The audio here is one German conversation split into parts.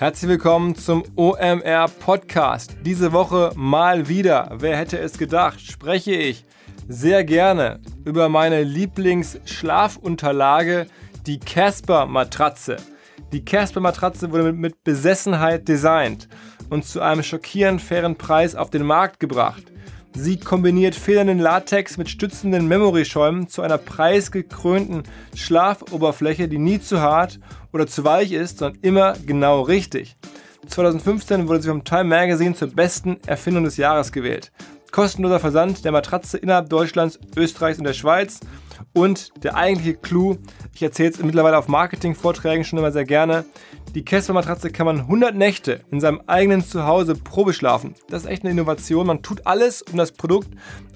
Herzlich willkommen zum OMR Podcast. Diese Woche mal wieder, wer hätte es gedacht, spreche ich sehr gerne über meine Lieblingsschlafunterlage, die Casper Matratze. Die Casper Matratze wurde mit Besessenheit designt und zu einem schockierend fairen Preis auf den Markt gebracht. Sie kombiniert federnden Latex mit stützenden Memory-Schäumen zu einer preisgekrönten Schlafoberfläche, die nie zu hart oder zu weich ist, sondern immer genau richtig. 2015 wurde sie vom Time Magazine zur besten Erfindung des Jahres gewählt. Kostenloser Versand der Matratze innerhalb Deutschlands, Österreichs und der Schweiz. Und der eigentliche Clou, ich erzähle es mittlerweile auf Marketing-Vorträgen schon immer sehr gerne, die Casper-Matratze kann man 100 Nächte in seinem eigenen Zuhause Probe schlafen. Das ist echt eine Innovation. Man tut alles, um das Produkt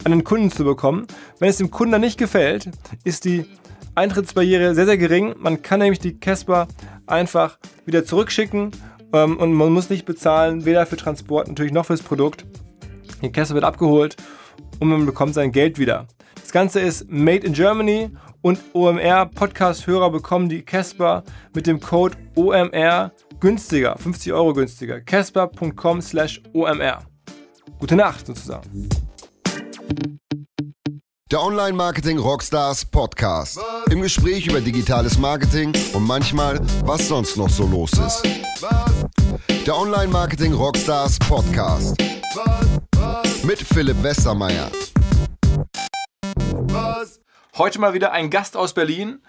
an den Kunden zu bekommen. Wenn es dem Kunden dann nicht gefällt, ist die Eintrittsbarriere sehr, sehr gering. Man kann nämlich die Casper einfach wieder zurückschicken ähm, und man muss nicht bezahlen, weder für Transport natürlich noch fürs Produkt. Die Casper wird abgeholt und man bekommt sein Geld wieder. Das Ganze ist Made in Germany und OMR Podcast-Hörer bekommen die Casper mit dem Code OMR günstiger, 50 Euro günstiger. casper.com slash OMR. Gute Nacht sozusagen. Der Online Marketing Rockstars Podcast. Im Gespräch über digitales Marketing und manchmal, was sonst noch so los ist. Der Online Marketing Rockstars Podcast. Mit Philipp Westermeier. Heute mal wieder ein Gast aus Berlin.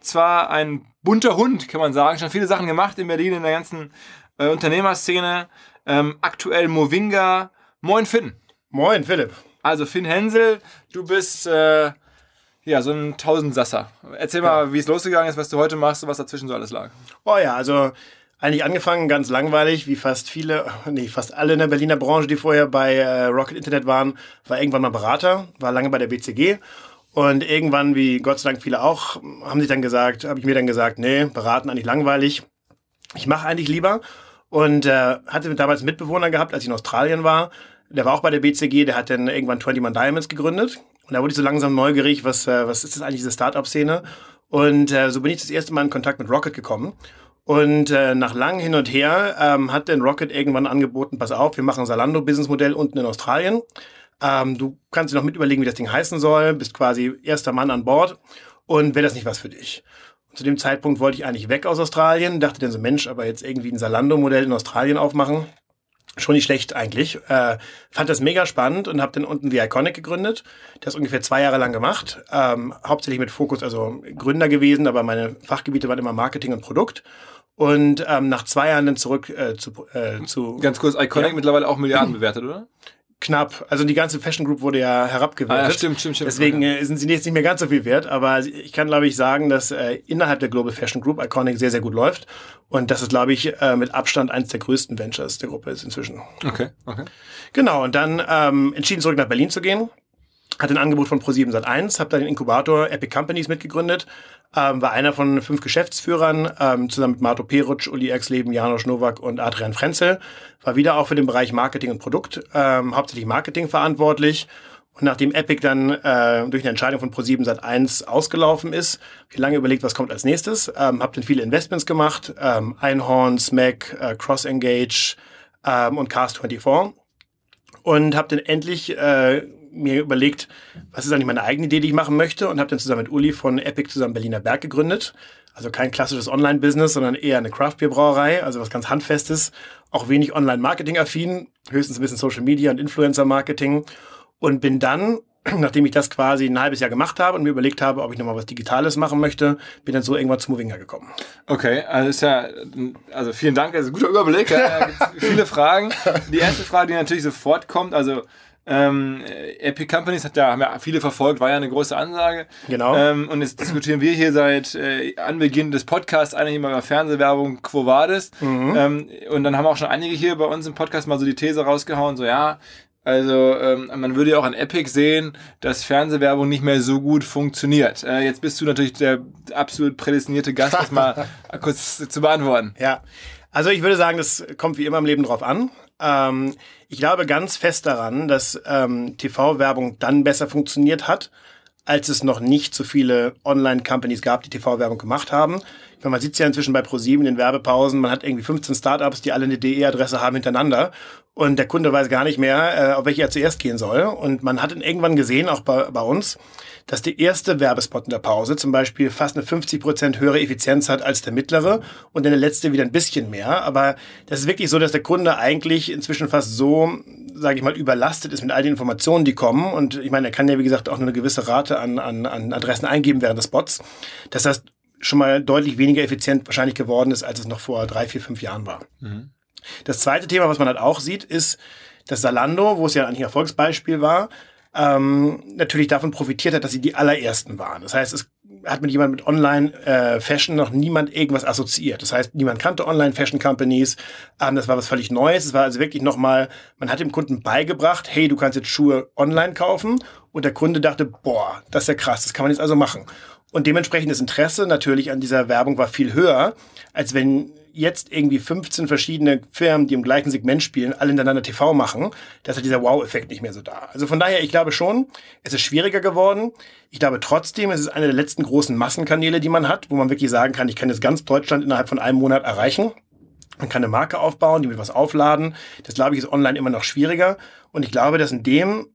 Zwar ein bunter Hund, kann man sagen. Schon viele Sachen gemacht in Berlin in der ganzen äh, Unternehmerszene. Ähm, aktuell Movinga. Moin Finn. Moin Philipp. Also Finn Hensel, du bist äh, ja so ein Tausendsasser. Erzähl mal, ja. wie es losgegangen ist, was du heute machst und was dazwischen so alles lag. Oh ja, also eigentlich angefangen ganz langweilig, wie fast viele, nee, fast alle in der Berliner Branche, die vorher bei äh, Rocket Internet waren, war irgendwann mal Berater, war lange bei der BCG und irgendwann, wie Gott sei Dank viele auch, haben sich dann gesagt, habe ich mir dann gesagt, nee, beraten eigentlich langweilig. Ich mache eigentlich lieber. Und äh, hatte damals einen Mitbewohner gehabt, als ich in Australien war. Der war auch bei der BCG, der hat dann irgendwann 21 Diamonds gegründet. Und da wurde ich so langsam neugierig, was, äh, was ist das eigentlich, diese Startup-Szene? Und äh, so bin ich das erste Mal in Kontakt mit Rocket gekommen. Und äh, nach langem Hin und Her ähm, hat dann Rocket irgendwann angeboten, pass auf, wir machen ein Salando-Business-Modell unten in Australien. Ähm, du kannst dir noch mit überlegen, wie das Ding heißen soll, bist quasi erster Mann an Bord und wäre das nicht was für dich. Und zu dem Zeitpunkt wollte ich eigentlich weg aus Australien, dachte dann so, Mensch, aber jetzt irgendwie ein Salando-Modell in Australien aufmachen, schon nicht schlecht eigentlich. Äh, fand das mega spannend und habe dann unten The Iconic gegründet. Das ungefähr zwei Jahre lang gemacht. Ähm, hauptsächlich mit Fokus, also Gründer gewesen, aber meine Fachgebiete waren immer Marketing und Produkt. Und ähm, nach zwei Jahren dann zurück äh, zu, äh, zu... Ganz kurz, Iconic ja. mittlerweile auch Milliarden bewertet, oder? Knapp. Also die ganze Fashion Group wurde ja herabgewertet. Ah, ja, stimmt, stimmt, stimmt. Deswegen äh, sind sie jetzt nicht mehr ganz so viel wert. Aber ich kann, glaube ich, sagen, dass äh, innerhalb der Global Fashion Group Iconic sehr, sehr gut läuft. Und das ist, glaube ich, äh, mit Abstand eines der größten Ventures der Gruppe ist inzwischen. Okay, okay. Genau, und dann ähm, entschieden, zurück nach Berlin zu gehen hatte ein Angebot von Pro7 Sat1, habe da den Inkubator Epic Companies mitgegründet, ähm, war einer von fünf Geschäftsführern, ähm, zusammen mit Marto Perutsch, Uli Exleben, Janosch Nowak und Adrian Frenzel, war wieder auch für den Bereich Marketing und Produkt, ähm, hauptsächlich Marketing verantwortlich. Und nachdem Epic dann äh, durch eine Entscheidung von Pro7 Sat1 ausgelaufen ist, habe ich lange überlegt, was kommt als nächstes. Ähm, habe dann viele Investments gemacht, ähm, Einhorn, Smack, äh, Cross Engage ähm, und Cast24 und habe dann endlich äh, mir überlegt, was ist eigentlich meine eigene Idee, die ich machen möchte und habe dann zusammen mit Uli von Epic zusammen Berliner Berg gegründet. Also kein klassisches Online-Business, sondern eher eine Craft-Bier-Brauerei, also was ganz Handfestes, auch wenig Online-Marketing-affin, höchstens ein bisschen Social Media und Influencer-Marketing und bin dann nachdem ich das quasi ein halbes Jahr gemacht habe und mir überlegt habe, ob ich nochmal was Digitales machen möchte, bin dann so irgendwann zu Movinga gekommen. Okay, also ist ja, also vielen Dank, also guter Überblick. Ja, viele Fragen. Die erste Frage, die natürlich sofort kommt, also ähm, Epic Companies hat ja, haben ja viele verfolgt, war ja eine große Ansage. Genau. Ähm, und jetzt diskutieren wir hier seit äh, Anbeginn des Podcasts eigentlich immer über Fernsehwerbung Quo Vadis. Mhm. Ähm, und dann haben auch schon einige hier bei uns im Podcast mal so die These rausgehauen, so ja, also ähm, man würde ja auch an Epic sehen, dass Fernsehwerbung nicht mehr so gut funktioniert. Äh, jetzt bist du natürlich der absolut prädestinierte Gast, das mal kurz zu beantworten. Ja, also ich würde sagen, das kommt wie immer im Leben drauf an. Ähm, ich glaube ganz fest daran, dass ähm, TV-Werbung dann besser funktioniert hat, als es noch nicht so viele Online-Companies gab, die TV-Werbung gemacht haben. Man sieht ja inzwischen bei ProSieben in den Werbepausen, man hat irgendwie 15 Startups, die alle eine DE-Adresse haben hintereinander und der Kunde weiß gar nicht mehr, äh, auf welche er zuerst gehen soll. Und man hat irgendwann gesehen, auch bei, bei uns, dass der erste Werbespot in der Pause zum Beispiel fast eine 50 Prozent höhere Effizienz hat als der mittlere und dann der letzte wieder ein bisschen mehr. Aber das ist wirklich so, dass der Kunde eigentlich inzwischen fast so, sage ich mal, überlastet ist mit all den Informationen, die kommen. Und ich meine, er kann ja, wie gesagt, auch nur eine gewisse Rate an, an, an Adressen eingeben während des Spots. Das heißt, schon mal deutlich weniger effizient wahrscheinlich geworden ist, als es noch vor drei, vier, fünf Jahren war. Mhm. Das zweite Thema, was man halt auch sieht, ist, dass Salando, wo es ja eigentlich ein Erfolgsbeispiel war, ähm, natürlich davon profitiert hat, dass sie die allerersten waren. Das heißt, es hat mit jemand mit Online-Fashion äh, noch niemand irgendwas assoziiert. Das heißt, niemand kannte Online-Fashion-Companies. Ähm, das war was völlig Neues. Es war also wirklich nochmal, man hat dem Kunden beigebracht, hey, du kannst jetzt Schuhe online kaufen. Und der Kunde dachte, boah, das ist ja krass, das kann man jetzt also machen. Und dementsprechend das Interesse natürlich an dieser Werbung war viel höher, als wenn jetzt irgendwie 15 verschiedene Firmen, die im gleichen Segment spielen, alle hintereinander TV machen, da ist halt dieser Wow-Effekt nicht mehr so da. Also von daher, ich glaube schon, es ist schwieriger geworden. Ich glaube trotzdem, es ist einer der letzten großen Massenkanäle, die man hat, wo man wirklich sagen kann, ich kann jetzt ganz Deutschland innerhalb von einem Monat erreichen. Man kann eine Marke aufbauen, die mit was aufladen. Das glaube ich ist online immer noch schwieriger. Und ich glaube, dass in dem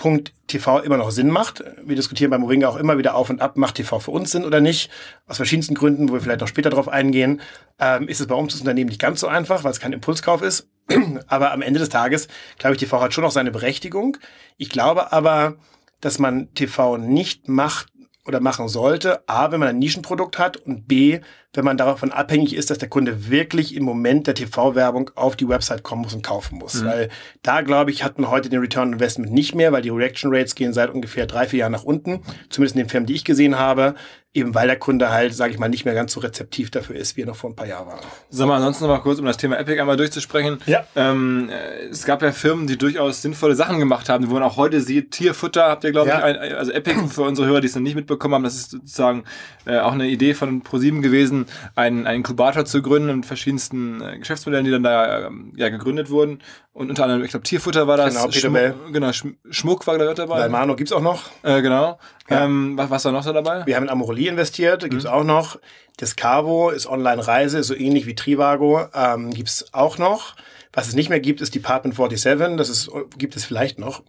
Punkt TV immer noch Sinn macht. Wir diskutieren bei Moringa auch immer wieder auf und ab, macht TV für uns Sinn oder nicht? Aus verschiedensten Gründen, wo wir vielleicht noch später drauf eingehen, ähm, ist es bei uns das Unternehmen nicht ganz so einfach, weil es kein Impulskauf ist. aber am Ende des Tages, glaube ich, TV hat schon noch seine Berechtigung. Ich glaube aber, dass man TV nicht macht oder machen sollte. A, wenn man ein Nischenprodukt hat und B, wenn man davon abhängig ist, dass der Kunde wirklich im Moment der TV-Werbung auf die Website kommen muss und kaufen muss. Mhm. Weil da, glaube ich, hat man heute den Return on Investment nicht mehr, weil die Reaction Rates gehen seit ungefähr drei, vier Jahren nach unten. Zumindest in den Firmen, die ich gesehen habe. Eben weil der Kunde halt, sage ich mal, nicht mehr ganz so rezeptiv dafür ist, wie er noch vor ein paar Jahren war. Sag mal, ansonsten noch mal kurz, um das Thema Epic einmal durchzusprechen. Ja. Ähm, äh, es gab ja Firmen, die durchaus sinnvolle Sachen gemacht haben, wo man auch heute sieht, Tierfutter habt ihr, glaube ja. ich, ein, also Epic für unsere Hörer, die es noch nicht mitbekommen haben, das ist sozusagen äh, auch eine Idee von ProSieben gewesen, einen, einen Inkubator zu gründen mit verschiedensten äh, Geschäftsmodellen, die dann da äh, ja, gegründet wurden. Und unter anderem, ich glaube, Tierfutter war das. Genau, Schmuck, genau, Schmuck war da dabei. Mano gibt's auch noch. Äh, genau. Ja. Ähm, was, was war noch so dabei? Wir haben in Amorelie investiert, gibt's mhm. auch noch. Descavo ist Online-Reise, so ähnlich wie Trivago, ähm, gibt's auch noch. Was es nicht mehr gibt, ist Department 47. Das ist, gibt es vielleicht noch.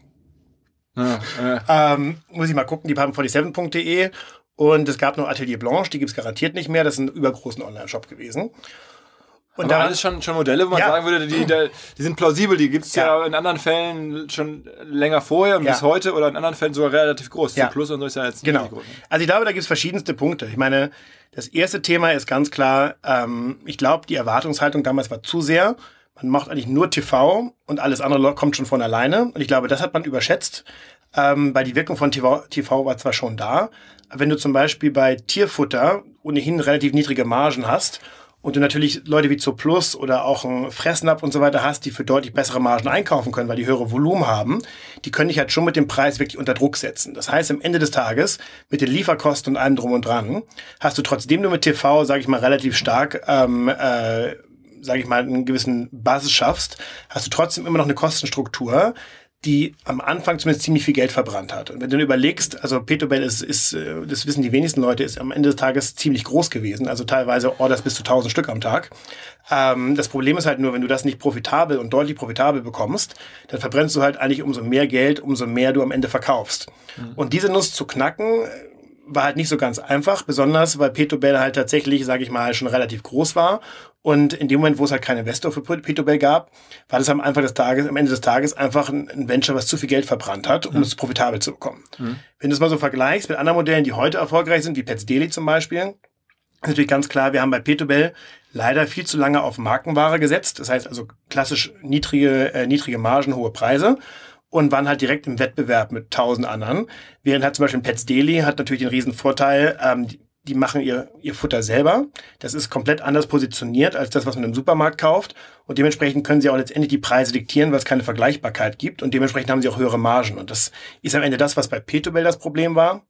Ja, ja. Ähm, muss ich mal gucken, department47.de. Und es gab noch Atelier Blanche, die gibt's garantiert nicht mehr. Das ist ein übergroßen Online-Shop gewesen. Und da alles schon, schon Modelle, wo man ja. sagen würde, die, die, die sind plausibel. Die gibt es ja. ja. in anderen Fällen schon länger vorher und ja. bis heute oder in anderen Fällen sogar relativ groß. Ja. Plus und so ist ja jetzt genau. groß. Also ich glaube, da gibt es verschiedenste Punkte. Ich meine, das erste Thema ist ganz klar, ähm, ich glaube, die Erwartungshaltung damals war zu sehr. Man macht eigentlich nur TV und alles andere kommt schon von alleine. Und ich glaube, das hat man überschätzt, ähm, weil die Wirkung von TV, TV war zwar schon da, wenn du zum Beispiel bei Tierfutter ohnehin relativ niedrige Margen hast und du natürlich Leute wie Zooplus oder auch ein Fressnapf und so weiter hast, die für deutlich bessere Margen einkaufen können, weil die höhere Volumen haben, die können dich halt schon mit dem Preis wirklich unter Druck setzen. Das heißt, am Ende des Tages, mit den Lieferkosten und allem drum und dran, hast du trotzdem nur mit TV, sage ich mal, relativ stark, ähm, äh, sage ich mal, einen gewissen Basis schaffst, hast du trotzdem immer noch eine Kostenstruktur, die am Anfang zumindest ziemlich viel Geld verbrannt hat. Und wenn du überlegst, also Petobel ist, ist, äh, das wissen die wenigsten Leute, ist am Ende des Tages ziemlich groß gewesen, also teilweise Orders bis zu 1000 Stück am Tag. Ähm, das Problem ist halt nur, wenn du das nicht profitabel und deutlich profitabel bekommst, dann verbrennst du halt eigentlich umso mehr Geld, umso mehr du am Ende verkaufst. Mhm. Und diese Nuss zu knacken, war halt nicht so ganz einfach, besonders weil Petobel halt tatsächlich, sage ich mal, schon relativ groß war und in dem Moment, wo es halt keinen Investor für Petobel gab, war das am Anfang des Tages, am Ende des Tages einfach ein Venture, was zu viel Geld verbrannt hat, um mhm. es profitabel zu bekommen. Mhm. Wenn du es mal so vergleichst mit anderen Modellen, die heute erfolgreich sind, wie Pets Daily zum Beispiel, ist natürlich ganz klar, wir haben bei Petobel leider viel zu lange auf Markenware gesetzt. Das heißt also klassisch niedrige, äh, niedrige Margen, hohe Preise und waren halt direkt im Wettbewerb mit tausend anderen. Während halt zum Beispiel Pets Daily hat natürlich den riesen Vorteil, ähm, die machen ihr, ihr Futter selber. Das ist komplett anders positioniert als das, was man im Supermarkt kauft. Und dementsprechend können sie auch letztendlich die Preise diktieren, weil es keine Vergleichbarkeit gibt. Und dementsprechend haben sie auch höhere Margen. Und das ist am Ende das, was bei Petobel das Problem war.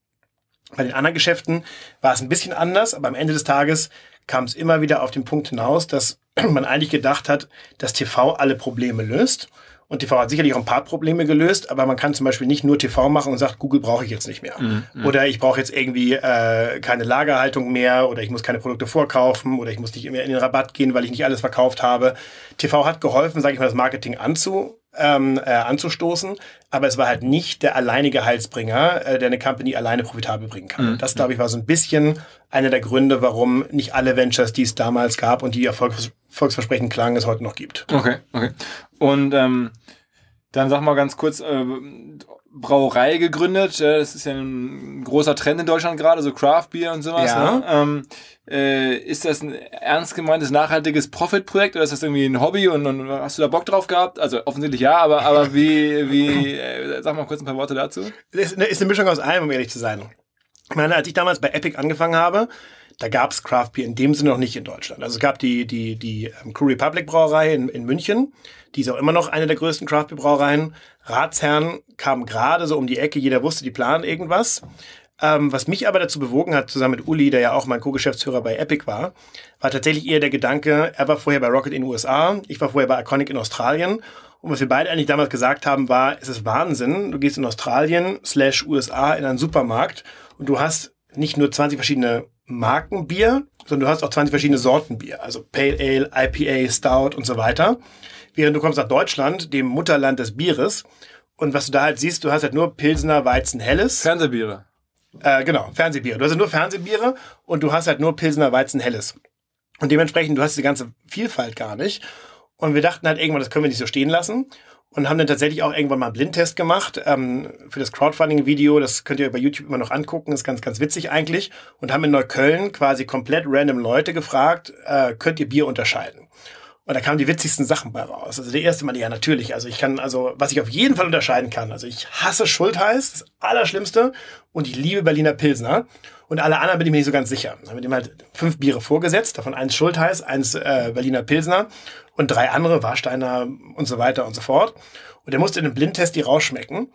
Bei den anderen Geschäften war es ein bisschen anders, aber am Ende des Tages kam es immer wieder auf den Punkt hinaus, dass man eigentlich gedacht hat, dass TV alle Probleme löst Und TV hat sicherlich auch ein paar Probleme gelöst, aber man kann zum Beispiel nicht nur TV machen und sagt, Google brauche ich jetzt nicht mehr. Mhm. Oder ich brauche jetzt irgendwie äh, keine Lagerhaltung mehr oder ich muss keine Produkte vorkaufen oder ich muss nicht mehr in den Rabatt gehen, weil ich nicht alles verkauft habe. TV hat geholfen, sage ich mal, das Marketing anzu, ähm, äh, anzustoßen, aber es war halt nicht der alleinige Heilsbringer, äh, der eine Company alleine profitabel bringen kann. Mhm. Das, glaube ich, war so ein bisschen einer der Gründe, warum nicht alle Ventures, die es damals gab und die Erfolgs Volksversprechen klangen, es heute noch gibt. Okay, okay. Und ähm, dann sag mal ganz kurz, äh, Brauerei gegründet. Äh, das ist ja ein großer Trend in Deutschland gerade, so Craft Beer und sowas. Ja. Ne? Ähm, äh, ist das ein ernst gemeintes, nachhaltiges Profitprojekt oder ist das irgendwie ein Hobby und, und, hast du da Bock drauf gehabt? Also offensichtlich ja, aber, aber wie, wie äh, sag mal kurz ein paar Worte dazu. Das ist eine Mischung aus allem, um ehrlich zu sein. Ich meine, als ich damals bei Epic angefangen habe, da gab es Craft Beer in dem Sinne noch nicht in Deutschland. Also es gab die, die, die ähm, Crew Republic Brauerei in, in München. Die ist auch immer noch eine der größten Craft Beer Brauereien. Ratsherren kam gerade so um die Ecke. Jeder wusste, die planen irgendwas. Ähm, was mich aber dazu bewogen hat, zusammen mit Uli, der ja auch mein Co-Geschäftsführer bei Epic war, war tatsächlich eher der Gedanke, er war vorher bei Rocket in den USA, ich war vorher bei Iconic in Australien. Und was wir beide eigentlich damals gesagt haben, war, es ist Wahnsinn, du gehst in Australien slash USA in einen Supermarkt und du hast nicht nur 20 verschiedene Markenbier, sondern du hast auch 20 verschiedene Sorten Bier, also Pale Ale, IPA, Stout und so weiter. Während du kommst nach Deutschland, dem Mutterland des Bieres, und was du da halt siehst, du hast halt nur Pilsener, Weizen, Helles. Fernsehbiere. Äh, genau, Fernsehbiere. Du hast halt nur Fernsehbiere und du hast halt nur Pilsener, Weizen, Helles. Und dementsprechend, du hast die ganze Vielfalt gar nicht. Und wir dachten halt irgendwann, das können wir nicht so stehen lassen und haben dann tatsächlich auch irgendwann mal einen Blindtest gemacht ähm, für das Crowdfunding-Video. Das könnt ihr bei YouTube immer noch angucken, ist ganz, ganz witzig eigentlich. Und haben in Neukölln quasi komplett random Leute gefragt, äh, könnt ihr Bier unterscheiden? Und da kamen die witzigsten Sachen bei raus. Also der erste Mal, ja natürlich. Also ich kann, also was ich auf jeden Fall unterscheiden kann. Also ich hasse Schultheiß, das Allerschlimmste. Und ich liebe Berliner Pilsner. Und alle anderen bin ich mir nicht so ganz sicher. Dann haben wir dem halt fünf Biere vorgesetzt, davon eins Schultheiß, eins äh, Berliner Pilsner und drei andere, Warsteiner und so weiter und so fort. Und er musste in einem Blindtest die rausschmecken.